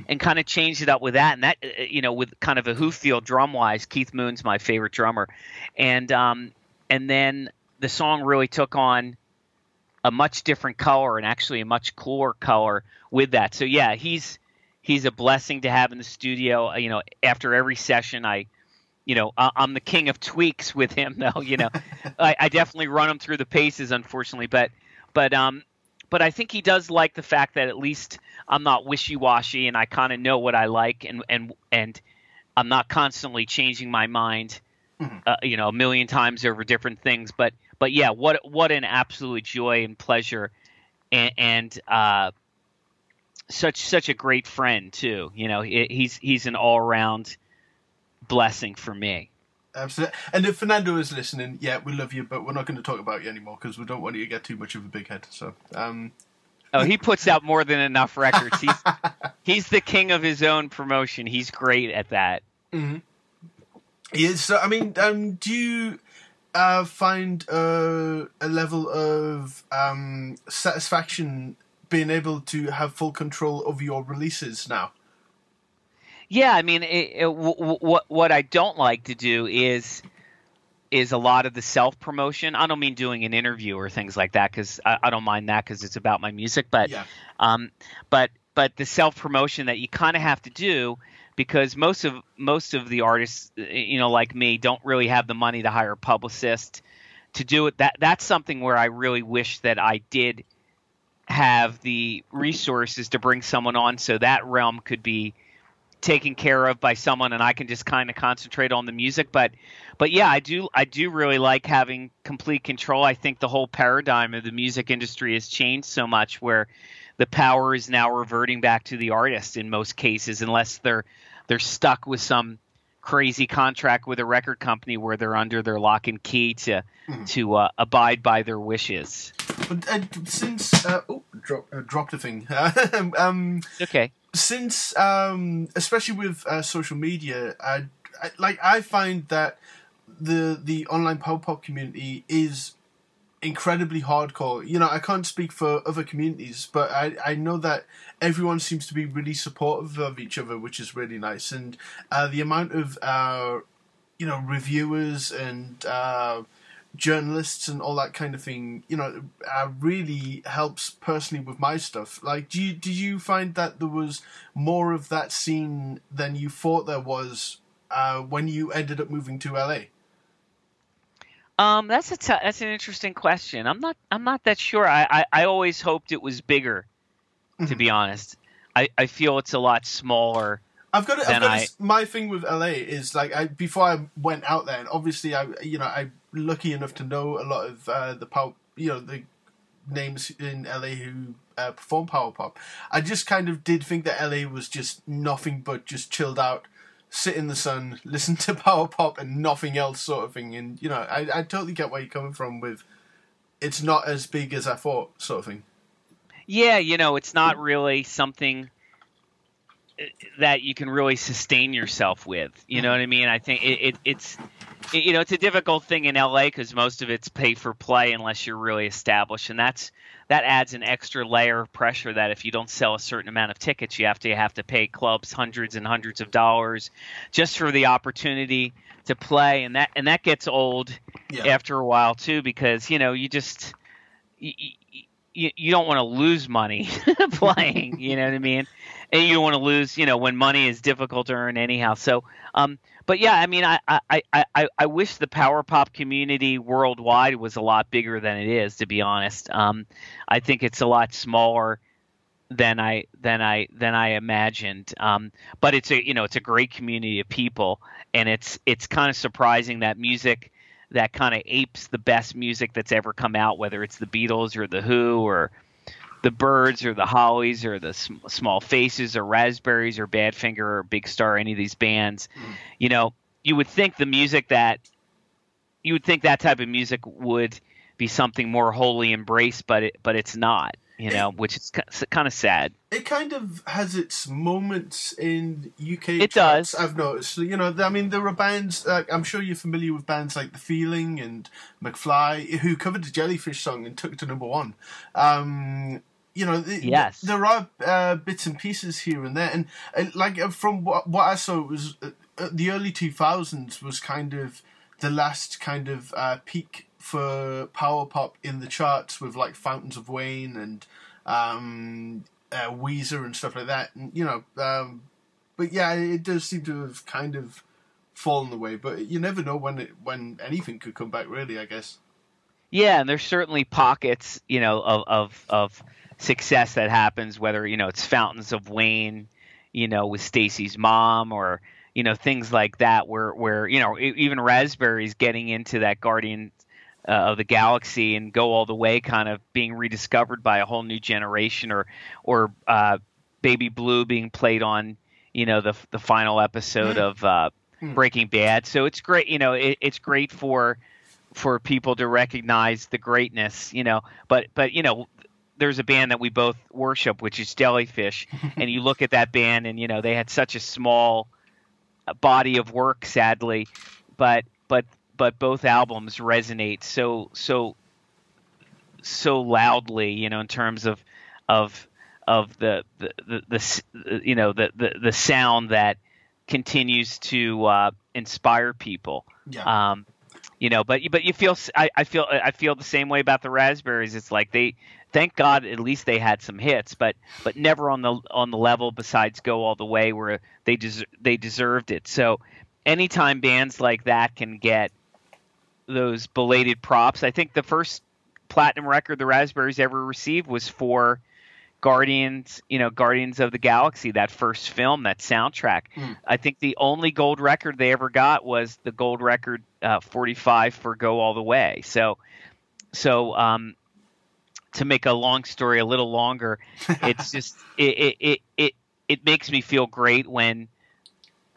and kind of changed it up with that, and that uh, you know, with kind of a Who feel drum wise. Keith Moon's my favorite drummer, and um, and then the song really took on a much different color and actually a much cooler color with that. So yeah, he's he's a blessing to have in the studio. Uh, You know, after every session, I, you know, I- I'm the king of tweaks with him. Though, you know, I, I definitely run him through the paces, unfortunately. But, but, um, but I think he does like the fact that at least I'm not wishy washy and I kind of know what I like and and and I'm not constantly changing my mind. Uh, you know, a million times over different things, but but yeah, what what an absolute joy and pleasure, and, and uh, such such a great friend too. You know, he, he's he's an all around blessing for me.
Absolutely. And if Fernando is listening, yeah, we love you, but we're not going to talk about you anymore because we don't want you to get too much of a big head. So, um,
Oh, he puts out more than enough records. He's he's the king of his own promotion. He's great at that.
Yeah. So, I mean, um, do you uh, find uh, a level of um, satisfaction being able to have full control of your releases now?
Yeah, I mean, it, it, w- w- what what I don't like to do is is a lot of the self promotion. I don't mean doing an interview or things like that because I, I don't mind that because it's about my music. But
Yeah.
um, but but the self promotion that you kind of have to do because most of most of the artists, you know, like me, don't really have the money to hire a publicist to do it. That that's something where I really wish that I did have the resources to bring someone on so that realm could be taken care of by someone and I can just kind of concentrate on the music but but yeah I do I do really like having complete control I think the whole paradigm of the music industry has changed so much where the power is now reverting back to the artist in most cases unless they're they're stuck with some crazy contract with a record company where they're under their lock and key to to uh, abide by their wishes.
But uh, since uh, oh, drop, uh, dropped a thing. um,
okay.
since um, especially with uh, social media, I, I, like I find that the the online power pop community is incredibly hardcore. You know, I can't speak for other communities, but I, I know that everyone seems to be really supportive of each other, which is really nice. And uh, the amount of uh, you know reviewers and uh, journalists and all that kind of thing, you know, uh, really helps personally with my stuff. Like, do you did you find that there was more of that scene than you thought there was uh, when you ended up moving to LA?
Um, that's a t- that's an interesting question. I'm not I'm not that sure. I, I, I always hoped it was bigger, to be honest. I, I feel it's a lot smaller.
I've got, it, I've got
I-
my thing with LA is like I before I went out there, and obviously I you know I'm lucky enough to know a lot of uh, the power you know the names in LA who uh, perform power pop. I just kind of did think that LA was just nothing but just chilled out, sit in the sun, listen to power pop, and nothing else sort of thing. And you know I I totally get where you're coming from with. It's not as big as I thought, sort of thing.
Yeah, you know, it's not really something that you can really sustain yourself with. You know what I mean? I think it, it it's it, you know it's a difficult thing in LA because most of it's pay for play unless you're really established, and that's that adds an extra layer of pressure that if you don't sell a certain amount of tickets, you have to have to pay clubs hundreds and hundreds of dollars just for the opportunity to play, and that and that gets old
Yeah.
after a while too because you know you just you, you, you don't want to lose money playing you know what i mean? And you don't want to lose you know when money is difficult to earn anyhow. So um but yeah i mean i i i, I, wish the power pop community worldwide was a lot bigger than it is to be honest. Um i think it's a lot smaller than I than I than I imagined. Um, but it's a you know it's a great community of people, and it's it's kind of surprising that music that kind of apes the best music that's ever come out, whether it's the Beatles or the Who or the Byrds or the Hollies or the sm- Small Faces or Raspberries or Badfinger or Big Star, any of these bands. Mm. You know, you would think the music that you would think that type of music would be something more wholly embraced, but it but it's not. You know, which is kind of sad.
It kind of has its moments in UK.
It does.
I've noticed. You know, I mean, there are bands. Like, I'm sure you're familiar with bands like The Feeling and McFly, who covered the Jellyfish song and took it to number one. Um, you know, th-
Yes.
there are uh, bits and pieces here and there, and, and like uh, from what, what I saw, it was uh, the early 2000s was kind of the last kind of uh, peak for power pop in the charts with like Fountains of Wayne and um, uh, Weezer and stuff like that. And, you know, um, but yeah, it does seem to have kind of fallen away. But you never know when it when anything could come back. Really, I guess.
Yeah, and there's certainly pockets, you know, of of of success that happens, whether you know it's Fountains of Wayne, you know, with Stacy's mom, or you know things like that, where where you know even Raspberries getting into that Guardian uh, of the Galaxy and go all the way, kind of being rediscovered by a whole new generation, or or uh, Baby Blue being played on, you know, the the final episode of uh, Breaking Bad. So it's great, you know, it, it's great for for people to recognize the greatness, you know. But but you know, there's a band that we both worship, which is Jellyfish, and you look at that band, and you know they had such a small uh, body of work, sadly, but but but both albums resonate so so so loudly, you know, in terms of of of the the, the, the you know the, the the sound that continues to uh, inspire people.
Yeah.
Um, you know, but but you feel I, I feel I feel the same way about the Raspberries. It's like they thank God at least they had some hits, but but never on the on the level besides Go All the Way where they des- they deserved it. So anytime bands like that can get those belated props, I think the first platinum record the Raspberries ever received was for Guardians, you know, Guardians of the Galaxy, that first film, that soundtrack.
Hmm.
I think the only gold record they ever got was the gold record uh, 45 for Go All the Way. So, so um, to make a long story a little longer, it's just it it, it it it makes me feel great when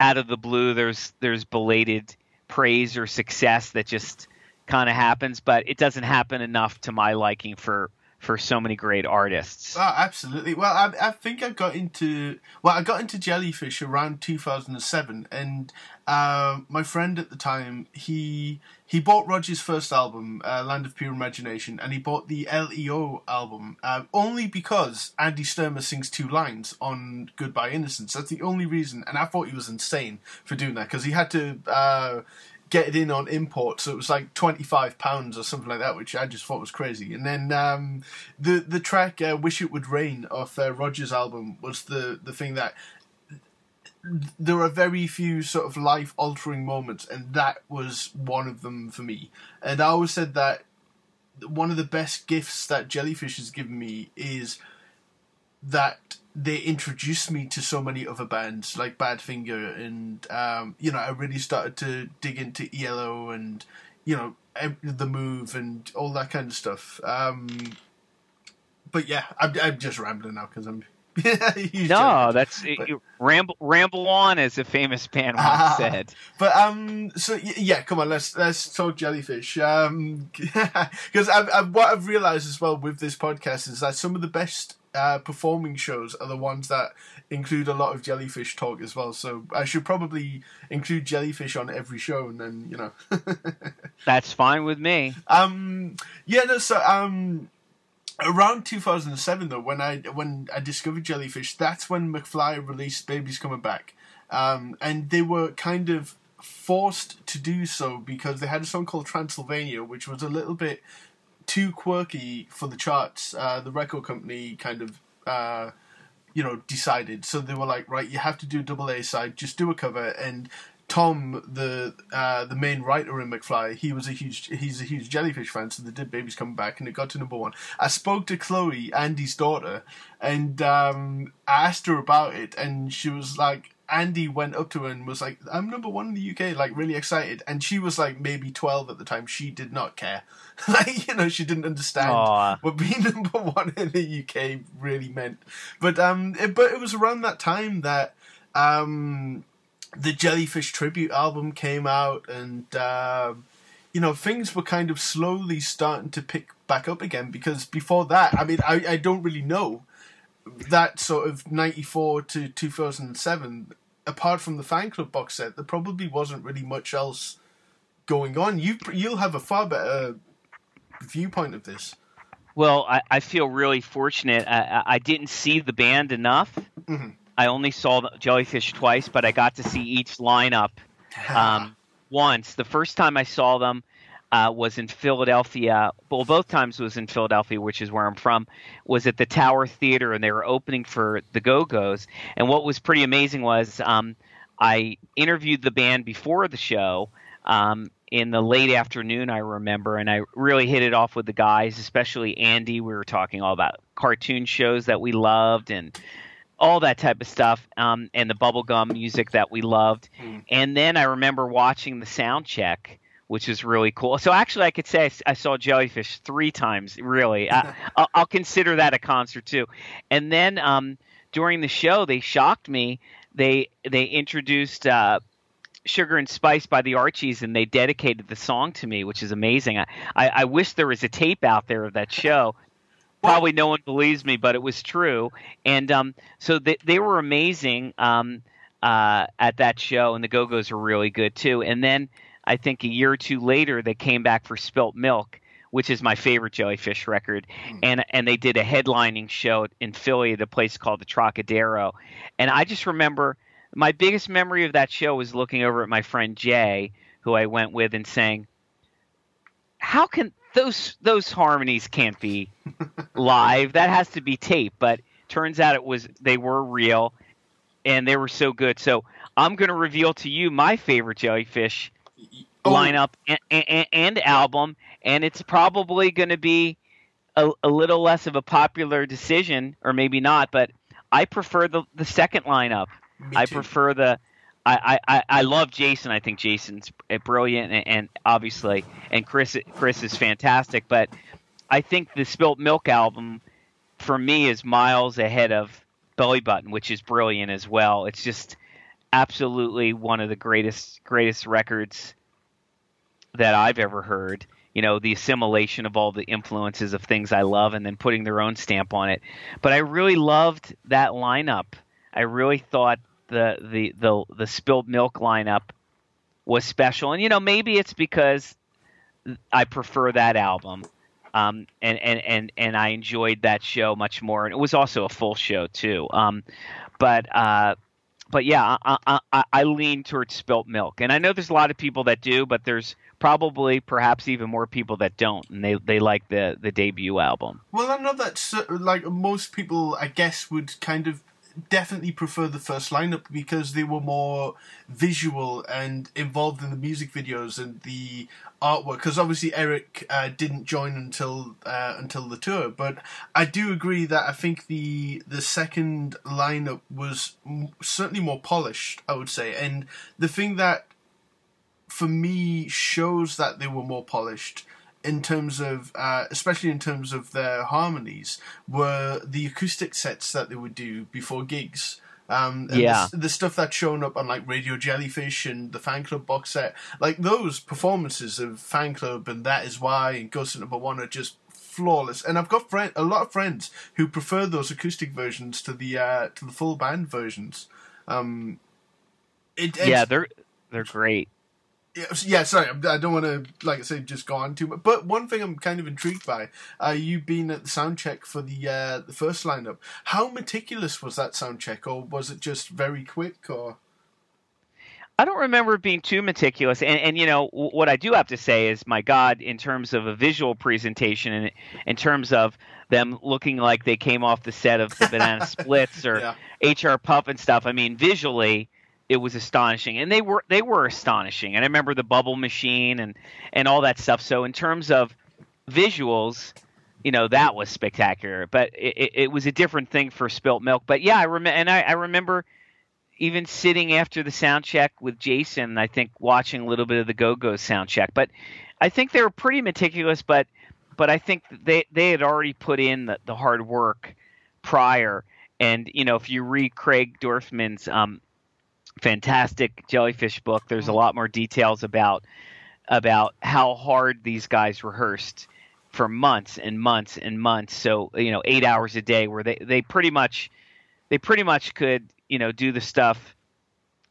out of the blue there's there's belated praise or success that just kind of happens, but it doesn't happen enough to my liking for for so many great artists.
Oh, absolutely. Well, I, I think I got into well, I got into jellyfish around 2007, and uh, my friend at the time he he bought Roger's first album, uh, Land of Pure Imagination, and he bought the LEO album uh, only because Andy Sturmer sings two lines on Goodbye Innocence. That's the only reason, and I thought he was insane for doing that because he had to. Get it in on import, so it was like twenty five pounds or something like that, which I just thought was crazy. And then um, the the track uh, "Wish It Would Rain" off uh, Roger's album was the the thing that there are very few sort of life altering moments, and that was one of them for me. And I always said that one of the best gifts that Jellyfish has given me is that they introduced me to so many other bands like Badfinger, and um, you know I really started to dig into ELO and you know the Move and all that kind of stuff. Um, but yeah, I'm, I'm just rambling now because I'm.
No, that's
But-
ramble ramble on, as a famous band once
Ah.
said.
But um, so yeah, come on, let's let's talk jellyfish. Um, because I've, I've what I've realized as well with this podcast is that some of the best uh, performing shows are the ones that include a lot of jellyfish talk as well. So I should probably include jellyfish on every show, and then you know.
That's fine with me.
Um, yeah, no. So um, around 2007 though, when I when I discovered Jellyfish, that's when McFly released Baby's Coming Back, um, and they were kind of forced to do so because they had a song called Transylvania, which was a little bit too quirky for the charts. Uh, the record company kind of. Uh, you know, decided. So they were like, right, you have to do a double A side, just do a cover. And Tom, the uh, the main writer in McFly, he was a huge he's a huge Jellyfish fan, so they did Babies Coming Back, and it got to number one. I spoke to Chloe, Andy's daughter, and um, I asked her about it, and she was like. Andy went up to her and was like, "I'm number one in the UK," like really excited, and she was like maybe twelve at the time. She did not care, like you know, she didn't understand
Aw.
what being number one in the UK really meant. But um, it, but it was around that time that um, the Jellyfish tribute album came out, and uh, you know things were kind of slowly starting to pick back up again. Because before that, I mean, I, I don't really know that sort of ninety four to two thousand and seven. Apart from the fan club box set, there probably wasn't really much else going on. You you'll have a far better viewpoint of this.
Well, I, I feel really fortunate. I, I- I didn't see the band enough.
Mhm.
I only saw the Jellyfish twice, but I got to see each lineup um, once. The first time I saw them uh, was in Philadelphia. Well, both times was in Philadelphia, which is where I'm from. Was at the Tower Theater, and they were opening for the Go Go's. And what was pretty amazing was um, I interviewed the band before the show. Um, in the late afternoon, I remember, and I really hit it off with the guys, especially Andy. We were talking all about cartoon shows that we loved and all that type of stuff, um, and the bubblegum music that we loved. And then I remember watching the sound check, which is really cool. So actually, I could say I, saw Jellyfish three times. Really, I, I'll, I'll consider that a concert too. And then um, during the show, they shocked me. They they introduced. Uh, Sugar and Spice by the Archies, and they dedicated the song to me, which is amazing. I, I, I wish there was a tape out there of that show. Probably no one believes me, but it was true. And um, so they, they were amazing um, uh, at that show, and the Go Go's were really good too. And then I think a year or two later, they came back for Spilt Milk, which is my favorite Jellyfish record, hmm. and and they did a headlining show in Philly at a place called the Trocadero, and I just remember my biggest memory of that show was looking over at my friend Jay, who I went with, and saying, "How can those those harmonies can't be live? That has to be tape." But turns out it was they were real, and they were so good. So I'm going to reveal to you my favorite Jellyfish.
Oh.
lineup and, and, and album, and it's probably going to be a, a little less of a popular decision, or maybe not, but I prefer the the second lineup. I prefer the. I, I, I- I love Jason. I think Jason's brilliant, and, and obviously, and Chris Chris is fantastic. But I think the Spilt Milk album, for me, is miles ahead of Belly Button, which is brilliant as well. It's just absolutely one of the greatest greatest records that I've ever heard. You know, the assimilation of all the influences of things I love and then putting their own stamp on it. But I really loved that lineup. I really thought the the the the spilled milk lineup was special. And you know, maybe it's because I prefer that album. Um, and, and, and, and I enjoyed that show much more. And it was also a full show too. Um, but, uh, but yeah, I, I, I, lean towards spilt milk, and I know there's a lot of people that do, but there's probably perhaps even more people that don't, and they they like the the debut album.
Well, I know that like most people, I guess, would kind of definitely prefer the first lineup because they were more visual and involved in the music videos and the artwork. Because obviously Eric uh, didn't join until uh, until the tour, but I do agree that I think the the second lineup was certainly more polished. I would say, and the thing that for me shows that they were more polished in terms of, uh, especially in terms of their harmonies, were the acoustic sets that they would do before gigs. Um,
Yeah.
the, the stuff that's shown up on like Radio Jellyfish and the Fan Club box set, like those performances of Fan Club and That Is Why and Ghost Number One are just flawless. And I've got friend, a lot of friends who prefer those acoustic versions to the uh, to the full band versions. Um, it,
yeah, they're they're great.
Yeah, yeah, sorry, I'm- don't want to, like I say, just go on too much. But one thing I'm kind of intrigued by, uh, you being at the sound check for the uh, the first lineup. How meticulous was that sound check, or was it just very quick? Or
I don't remember it being too meticulous. And, and you know, what I do have to say is, my God, in terms of a visual presentation and in terms of them looking like they came off the set of the Banana Splits or
Yeah.
HR Pufnstuf. I mean, visually, it was astonishing, and they were they were astonishing. And I remember the bubble machine and and all that stuff. So in terms of visuals, you know, that was spectacular. But it, it, was a different thing for Spilt Milk. But yeah, I remember, and I, I remember even sitting after the sound check with Jason, I think watching a little bit of the Go Go sound check. But I think they were pretty meticulous, but but I think they they had already put in the, the hard work prior. And you know, if you read Craig Dorfman's um, fantastic Jellyfish book, there's a lot more details about about how hard these guys rehearsed for months and months and months. So you know, eight hours a day, where they they pretty much they pretty much could you know do the stuff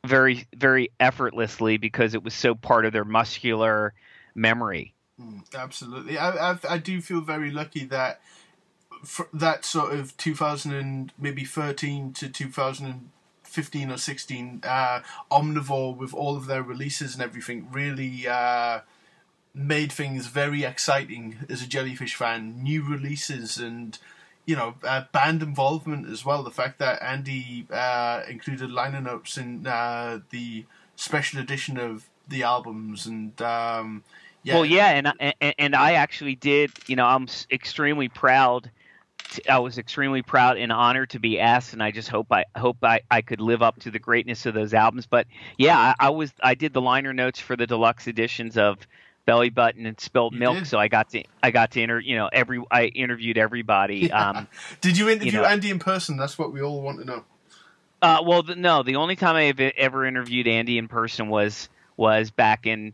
very very effortlessly because it was so part of their muscular memory.
Hmm, absolutely, I, I I do feel very lucky that that sort of 2000 and maybe 13 to 2015 or 16 uh, omnivore with all of their releases and everything really uh, made things very exciting as a jellyfish fan new releases and you know uh, band involvement as well the fact that andy uh, included liner notes in uh, the special edition of the albums and um, yeah
Well, yeah, and, and and I actually did. You know, I'm extremely proud. I was extremely proud and honored to be asked, and I just hope I hope I, I could live up to the greatness of those albums. But yeah, I, I was I did the liner notes for the deluxe editions of Belly Button and Spilled
You
Milk,
did.
so I got to I got to inter you know every I interviewed everybody. Um,
did you interview you
know-
andy in person that's what we all want to know
Uh, well, the, no. The only time I have ever interviewed Andy in person was was back in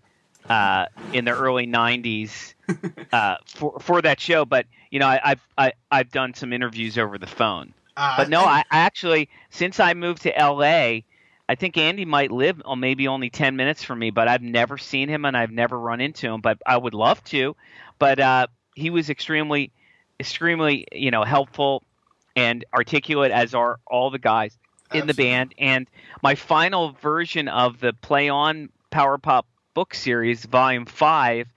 uh, in the early '90s uh, for for that show. But you know, I, I've I, I've done some interviews over the phone.
uh,
But no, I, I actually since I moved to LA, I think Andy might live on maybe only ten minutes from me. But I've never seen him and I've never run into him. But I would love to. But uh, he was extremely extremely you know helpful and articulate as are all the guys in the band. And my final version of the Play On Power Pop book series, Volume Five,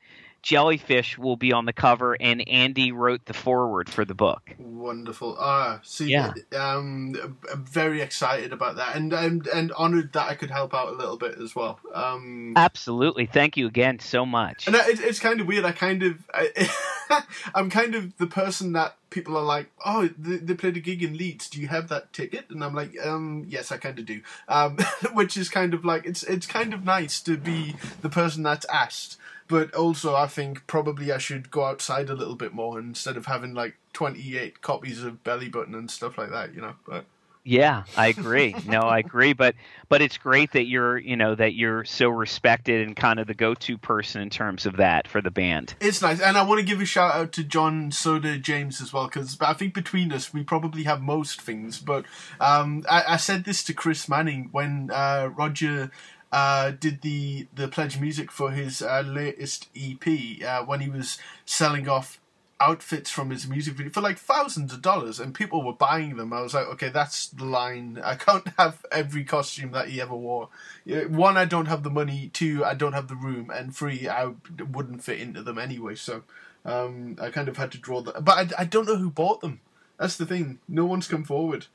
Jellyfish will be on the cover, and Andy wrote the foreword for the book.
Wonderful. Ah, see,
Yeah.
um, I'm very excited about that, and and and honoured that I could help out a little bit as well. Um,
Absolutely, thank you again so much.
and it, it's kind of weird. I kind of, I, I'm kind of the person that people are like, oh, they, they played a gig in Leeds. Do you have that ticket? And I'm like, um, yes, I kind of do. Um, which is kind of like it's it's kind of nice to be the person that's asked. But also, I think probably I should go outside a little bit more instead of having like 28 copies of Belly Button and stuff like that. You know, but.
Yeah, I agree. No, I agree. But but it's great that you're you know that you're so respected and kind of the go-to person in terms of that for the band.
It's nice, and I want to give a shout out to John Soda James as well because I think between us we probably have most things. But um, I, I said this to Chris Manning when uh, Roger uh, did the the pledge music for his uh, latest EP uh, when he was selling off outfits from his music video for like thousands of dollars and people were buying them. I was like, okay, that's the line. I can't have every costume that he ever wore. One, I don't have the money. Two, I don't have the room. And three, I wouldn't fit into them anyway. So um, I kind of had to draw that. But I, I don't know who bought them. That's the thing. No one's come forward.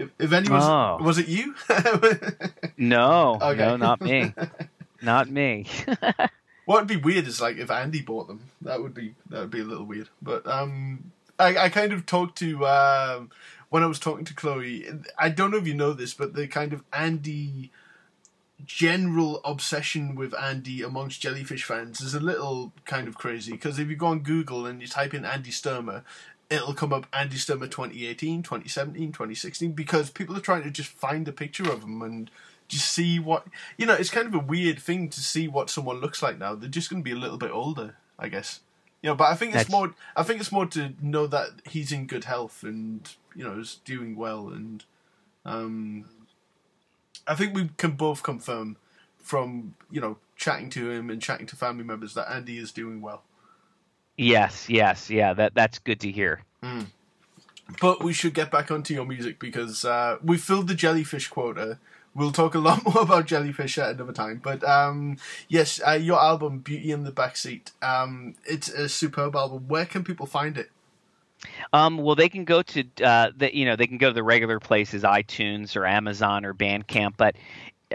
If, if anyone,
Oh.
was it you?
No,
Okay.
no, not me, not me.
What would be weird is like if Andy bought them. That would be that would be a little weird. But um, I I kind of talked to um when I was talking to Chloe. I don't know if you know this, but the kind of Andy general obsession with Andy amongst jellyfish fans is a little kind of crazy because if you go on Google and you type in Andy Sturmer. It'll come up Andy Sturmer 2018, 2017, 2016 because people are trying to just find a picture of him and just see what you know. It's kind of a weird thing to see what someone looks like now. They're just going to be a little bit older, I guess. You know, but I think it's
That's-
more. I think it's more to know that he's in good health and you know is doing well, and um, I think we can both confirm from you know chatting to him and chatting to family members that Andy is doing well.
Yes, yes, yeah. That that's good to hear.
But we should get back onto your music because uh, we filled the jellyfish quota. We'll talk a lot more about jellyfish at another time. But um, yes, uh, your album "Beauty in the Backseat." Um, it's a superb album. Where can people find it?
Um, well, they can go to uh, the you know they can go to the regular places, iTunes or Amazon or Bandcamp, but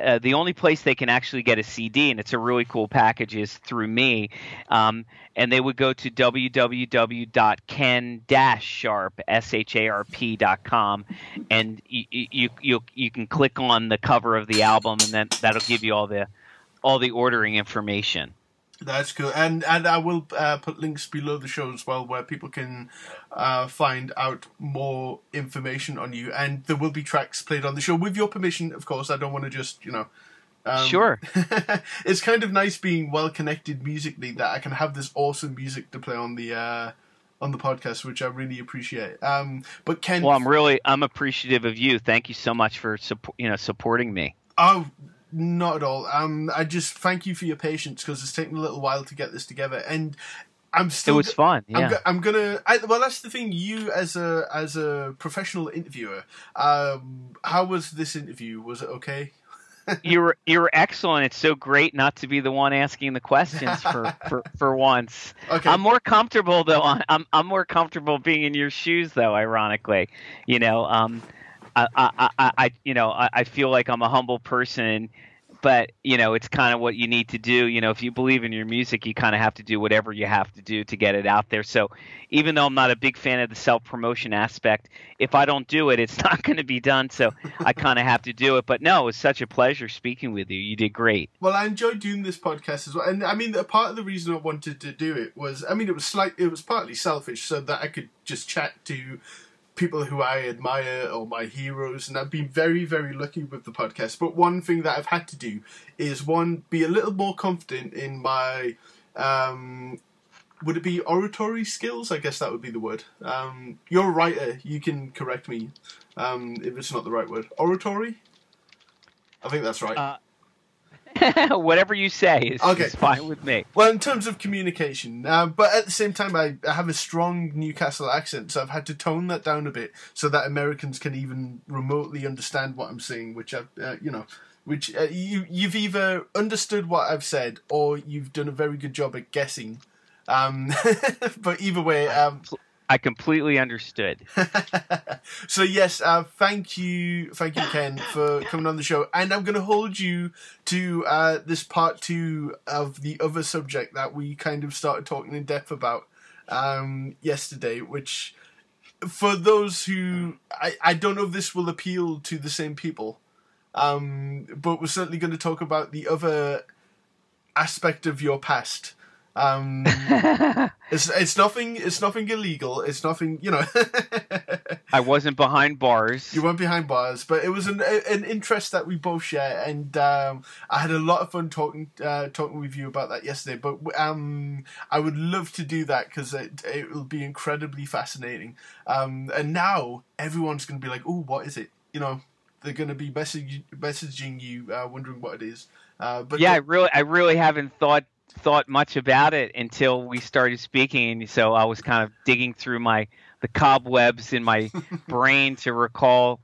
uh, the only place they can actually get a CD, and it's a really cool package, is through me. Um, and they would go to www.ken-sharp s-h-a-r-p.com, and you, you you you can click on the cover of the album, and then that'll give you all the all the ordering information.
That's cool, and and I will uh, put links below the show as well, where people can uh, find out more information on you, and there will be tracks played on the show with your permission, of course. I don't want to just you know. Um,
Sure.
it's kind of nice being well connected musically that I can have this awesome music to play on the uh, on the podcast, which I really appreciate. Um, but Ken,
Well, I'm really I'm appreciative of you. Thank you so much for support, you know supporting me.
Oh, not at all. Um, I just thank you for your patience because it's taken a little while to get this together, and I'm
It
still.
was fun.
I'm,
Yeah.
go- I'm gonna. I, well, that's the thing. You, as a as a professional interviewer, um, how was this interview? Was it okay?
you were you were excellent. It's so great not to be the one asking the questions for for, for once.
Okay.
I'm more comfortable though. on- I'm I'm more comfortable being in your shoes though. Ironically, you know, um, I I, I, you know I, I feel like I'm a humble person. But you know, it's kind of what you need to do. You know, if you believe in your music, you kind of have to do whatever you have to do to get it out there. So, even though I'm not a big fan of the self promotion aspect, if I don't do it, it's not going to be done. So, I kind of have to do it. But no, it was such a pleasure speaking with you. You did great.
Well, I enjoyed doing this podcast as well, and I mean, a part of the reason I wanted to do it was, I mean, it was slight, it was partly selfish, so that I could just chat to people who I admire or my heroes, and I've been very, very lucky with the podcast. But one thing that I've had to do is one be a little more confident in my, um, would it be oratory skills? I guess that would be the word. Um, you're a writer, you can correct me um, if it's not the right word. Oratory. I think that's right.
Uh, Whatever you say is,
Okay.
is fine with me.
Well, in terms of communication, uh, but at the same time, I, I have a strong Newcastle accent, so I've had to tone that down a bit so that Americans can even remotely understand what I'm saying. Which I, uh, you know, which uh, you you've either understood what I've said or you've done a very good job at guessing. Um, but either way, um,
I completely understood.
so yes, uh, thank you, thank you, Ken, for coming on the show, and I'm going to hold you to uh, this part two of the other subject that we kind of started talking in depth about um, yesterday, which for those who I, I don't know if this will appeal to the same people, um, but we're certainly going to talk about the other aspect of your past. Um, it's it's nothing it's nothing illegal. It's nothing you know.
I wasn't behind bars.
You weren't behind bars, but it was an an interest that we both share, and um, I had a lot of fun talking uh, talking with you about that yesterday. But um, I would love to do that because it it will be incredibly fascinating. Um, and now everyone's going to be like, "Oh, what is it?" You know, they're going to be messaging messaging you, uh, wondering what it is. Uh, but
yeah, I really, I really haven't thought thought much about it until we started speaking. So I was kind of digging through my the cobwebs in my brain to recall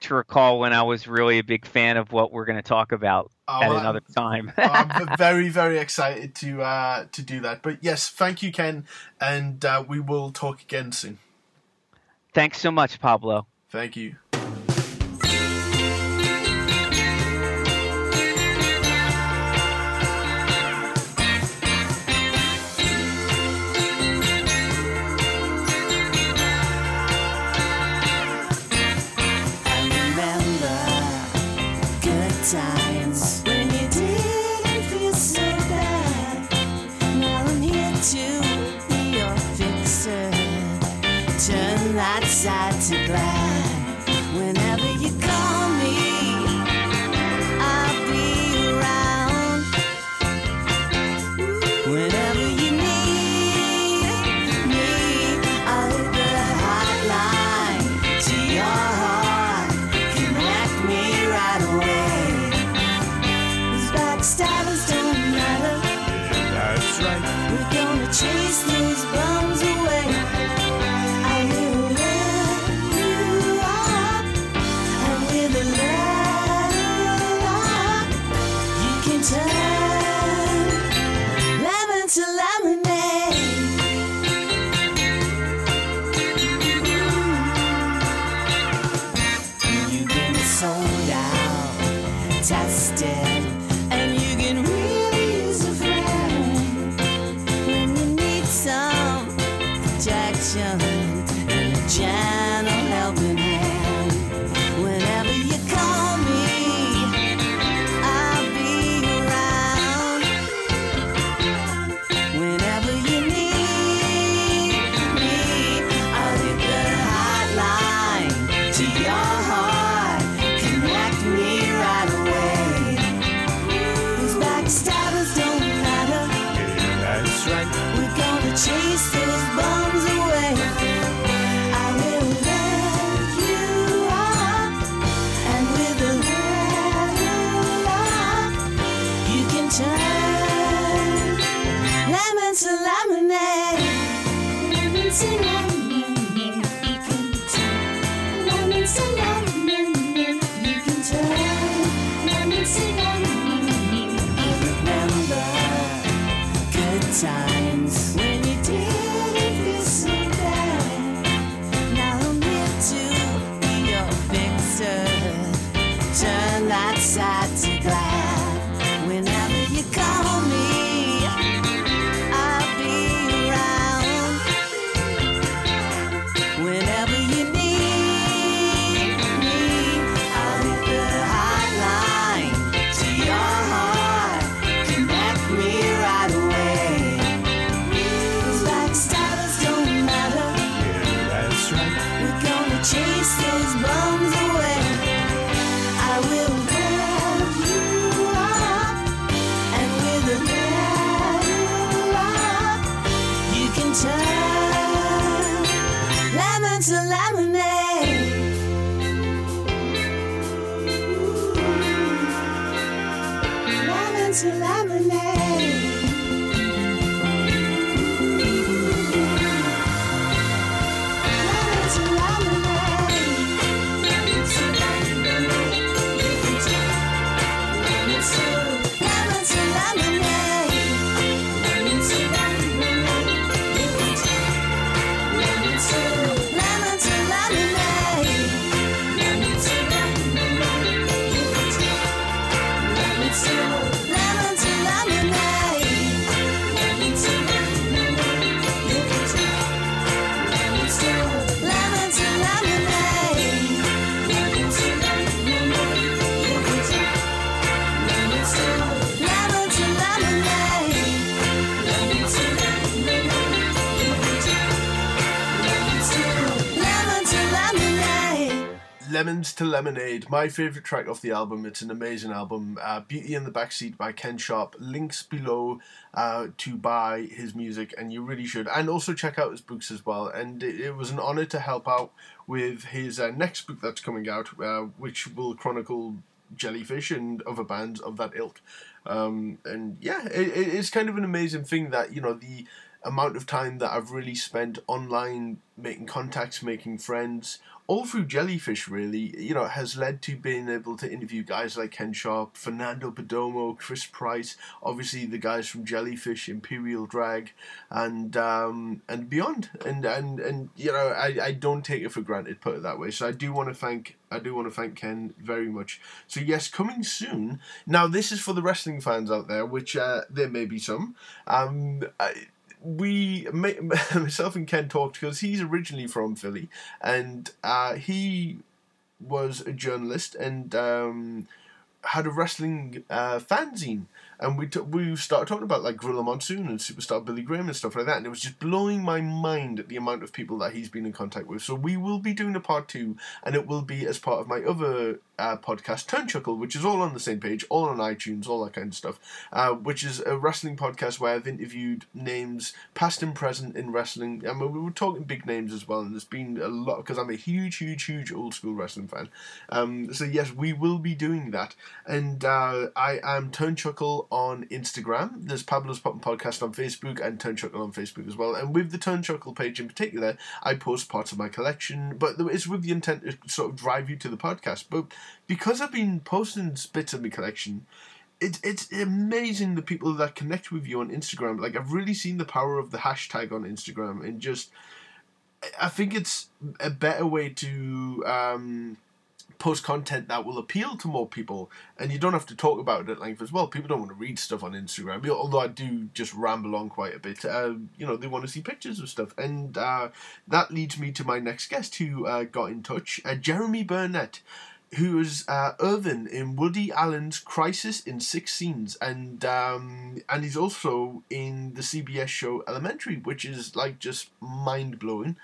to recall when I was really a big fan of what we're going to talk about
Oh,
at
well,
another time.
I'm very, very excited to uh, to do that. But yes, thank you, Ken, and uh, we will talk again soon.
Thanks so much, Pablo.
Thank you.
That side to glad. Whenever you Lemonade,
my favourite track off the album. It's an amazing album. Uh, Beauty in the Backseat by Ken Sharp. Links below uh, to buy his music, and you really should. And also check out his books as well. And it, it was an honour to help out with his uh, next book that's coming out, uh, which will chronicle Jellyfish and other bands of that ilk. Um, and yeah, it, it- it's kind of an amazing thing that, you know, the amount of time that I've really spent online making contacts, making friends, all through Jellyfish, really, you know, has led to being able to interview guys like Ken Sharp, Fernando Perdomo, Chris Price, obviously the guys from Jellyfish, Imperial Drag, and um, and beyond. And and and you know, I, I don't take it for granted, put it that way. So I do want to thank I do want to thank Ken very much. So yes, coming soon. Now this is for the wrestling fans out there, which uh, there may be some. Um, I, we myself and Ken talked because he's originally from Philly and uh, he was a journalist and um, had a wrestling uh, fanzine and we t- we started talking about like Gorilla Monsoon and Superstar Billy Graham and stuff like that, and it was just blowing my mind at the amount of people that he's been in contact with. So we will be doing a part two, and it will be as part of my other uh, podcast, Turn Chuckle, which is all on the same page, all on iTunes, all that kind of stuff. Uh, which is a wrestling podcast where I've interviewed names past and present in wrestling. I mean, we were talking big names as well, and there's been a lot because I'm a huge, huge, huge old school wrestling fan. Um, so yes, we will be doing that, and uh, I am Turn On Instagram. There's Pablo's Poppin' Podcast on Facebook and Turn Chuckle on Facebook as well. And with the Turn Chuckle page in particular, I post parts of my collection, but it's with the intent to sort of drive you to the podcast. But because I've been posting bits of my collection, it's it's amazing the people that connect with you on Instagram. Like I've really seen the power of the hashtag on Instagram and just I think it's a better way to um, post content that will appeal to more people, and you don't have to talk about it at length as well. People don't want to read stuff on Instagram, although I do just ramble on quite a bit. Um, you know, they want to see pictures of stuff, and uh, that leads me to my next guest who uh, got in touch, uh, Jeremy Burnett. Who is uh, Irvin in Woody Allen's Crisis in Six Scenes, and um, and he's also in the CBS show Elementary, which is like just mind blowing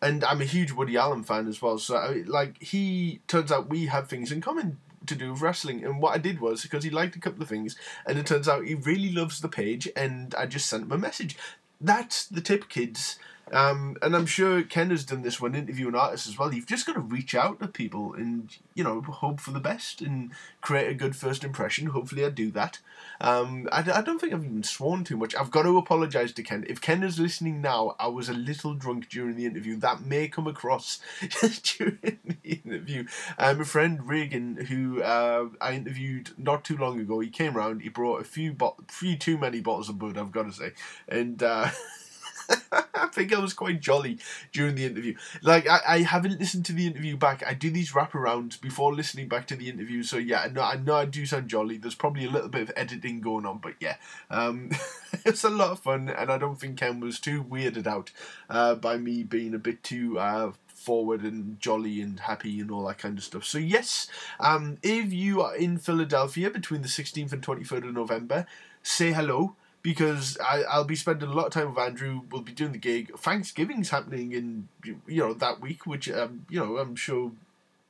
and I'm a huge Woody Allen fan as well. So I, like he turns out we have things in common to do with wrestling. And what I did was because he liked a couple of things, and it turns out he really loves the page, and I just sent him a message. That's the tip, kids. Um, and I'm sure Ken has done this when interviewing artists as well. You've just got to reach out to people and you know hope for the best and create a good first impression. Hopefully, I do that. Um, I, I don't think I've even sworn too much. I've got to apologise to Ken. If Ken is listening now, I was a little drunk during the interview. That may come across during the interview. Um, a friend Reagan, who uh, I interviewed not too long ago, he came round. He brought a few bo- few too many bottles of bud. I've got to say, and. Uh, I think I was quite jolly during the interview. Like I, I haven't listened to the interview back. I do these wraparounds before listening back to the interview. So yeah, I know I know I do sound jolly. There's probably a little bit of editing going on, but yeah, um, it's a lot of fun, and I don't think Ken was too weirded out uh, by me being a bit too. Uh, forward and jolly and happy and all that kind of stuff. So yes, um, if you are in Philadelphia between the 16th and 23rd of November, say hello because I, I'll be spending a lot of time with Andrew. We'll be doing the gig. Thanksgiving's happening in you know that week, which um, you know I'm sure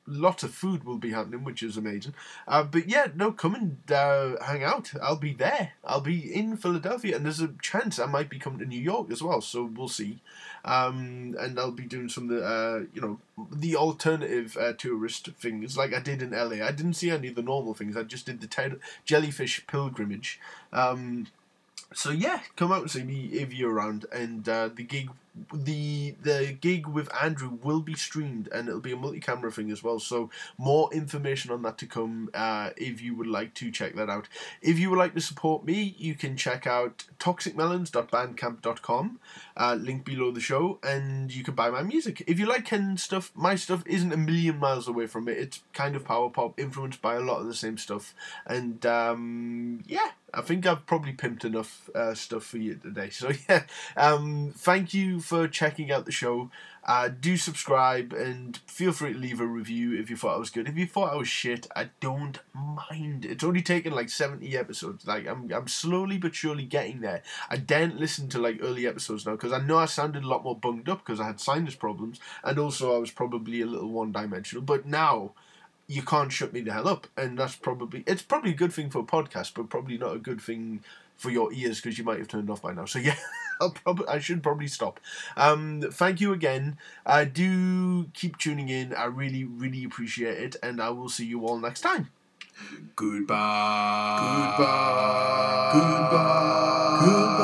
lots of food will be happening, which is amazing. Uh, but yeah, no, come and uh, hang out. I'll be there. I'll be in Philadelphia, and there's a chance I might be coming to New York as well. So we'll see. Um, and I'll be doing some of the uh, you know the alternative uh, tourist things like I did in LA. I didn't see any of the normal things. I just did the jellyfish pilgrimage. Um, so yeah, come out and see me if you're around. And uh, the gig, the the gig with Andrew will be streamed, and it'll be a multi-camera thing as well. So more information on that to come. Uh, if you would like to check that out, if you would like to support me, you can check out toxicmelons.bandcamp.com. Uh, link below the show, and you can buy my music. If you like Ken stuff, my stuff isn't a million miles away from it. It's kind of power pop, influenced by a lot of the same stuff, and um, yeah. I think I've probably pimped enough uh, stuff for you today. So yeah, um, thank you for checking out the show. Uh, do subscribe and feel free to leave a review if you thought I was good. If you thought I was shit, I don't mind. It's only taken like 70 episodes. Like I'm, I'm slowly but surely getting there. I daren't listen to like early episodes now because I know I sounded a lot more bunged up because I had sinus problems and also I was probably a little one dimensional. But now you can't shut me the hell up, and that's probably it's probably a good thing for a podcast, but probably not a good thing for your ears because you might have turned off by now. So yeah, I'll probably I should probably stop. Um, thank you again. Uh, do keep tuning in. I really really appreciate it, and I will see you all next time.
Goodbye.
Goodbye. Goodbye.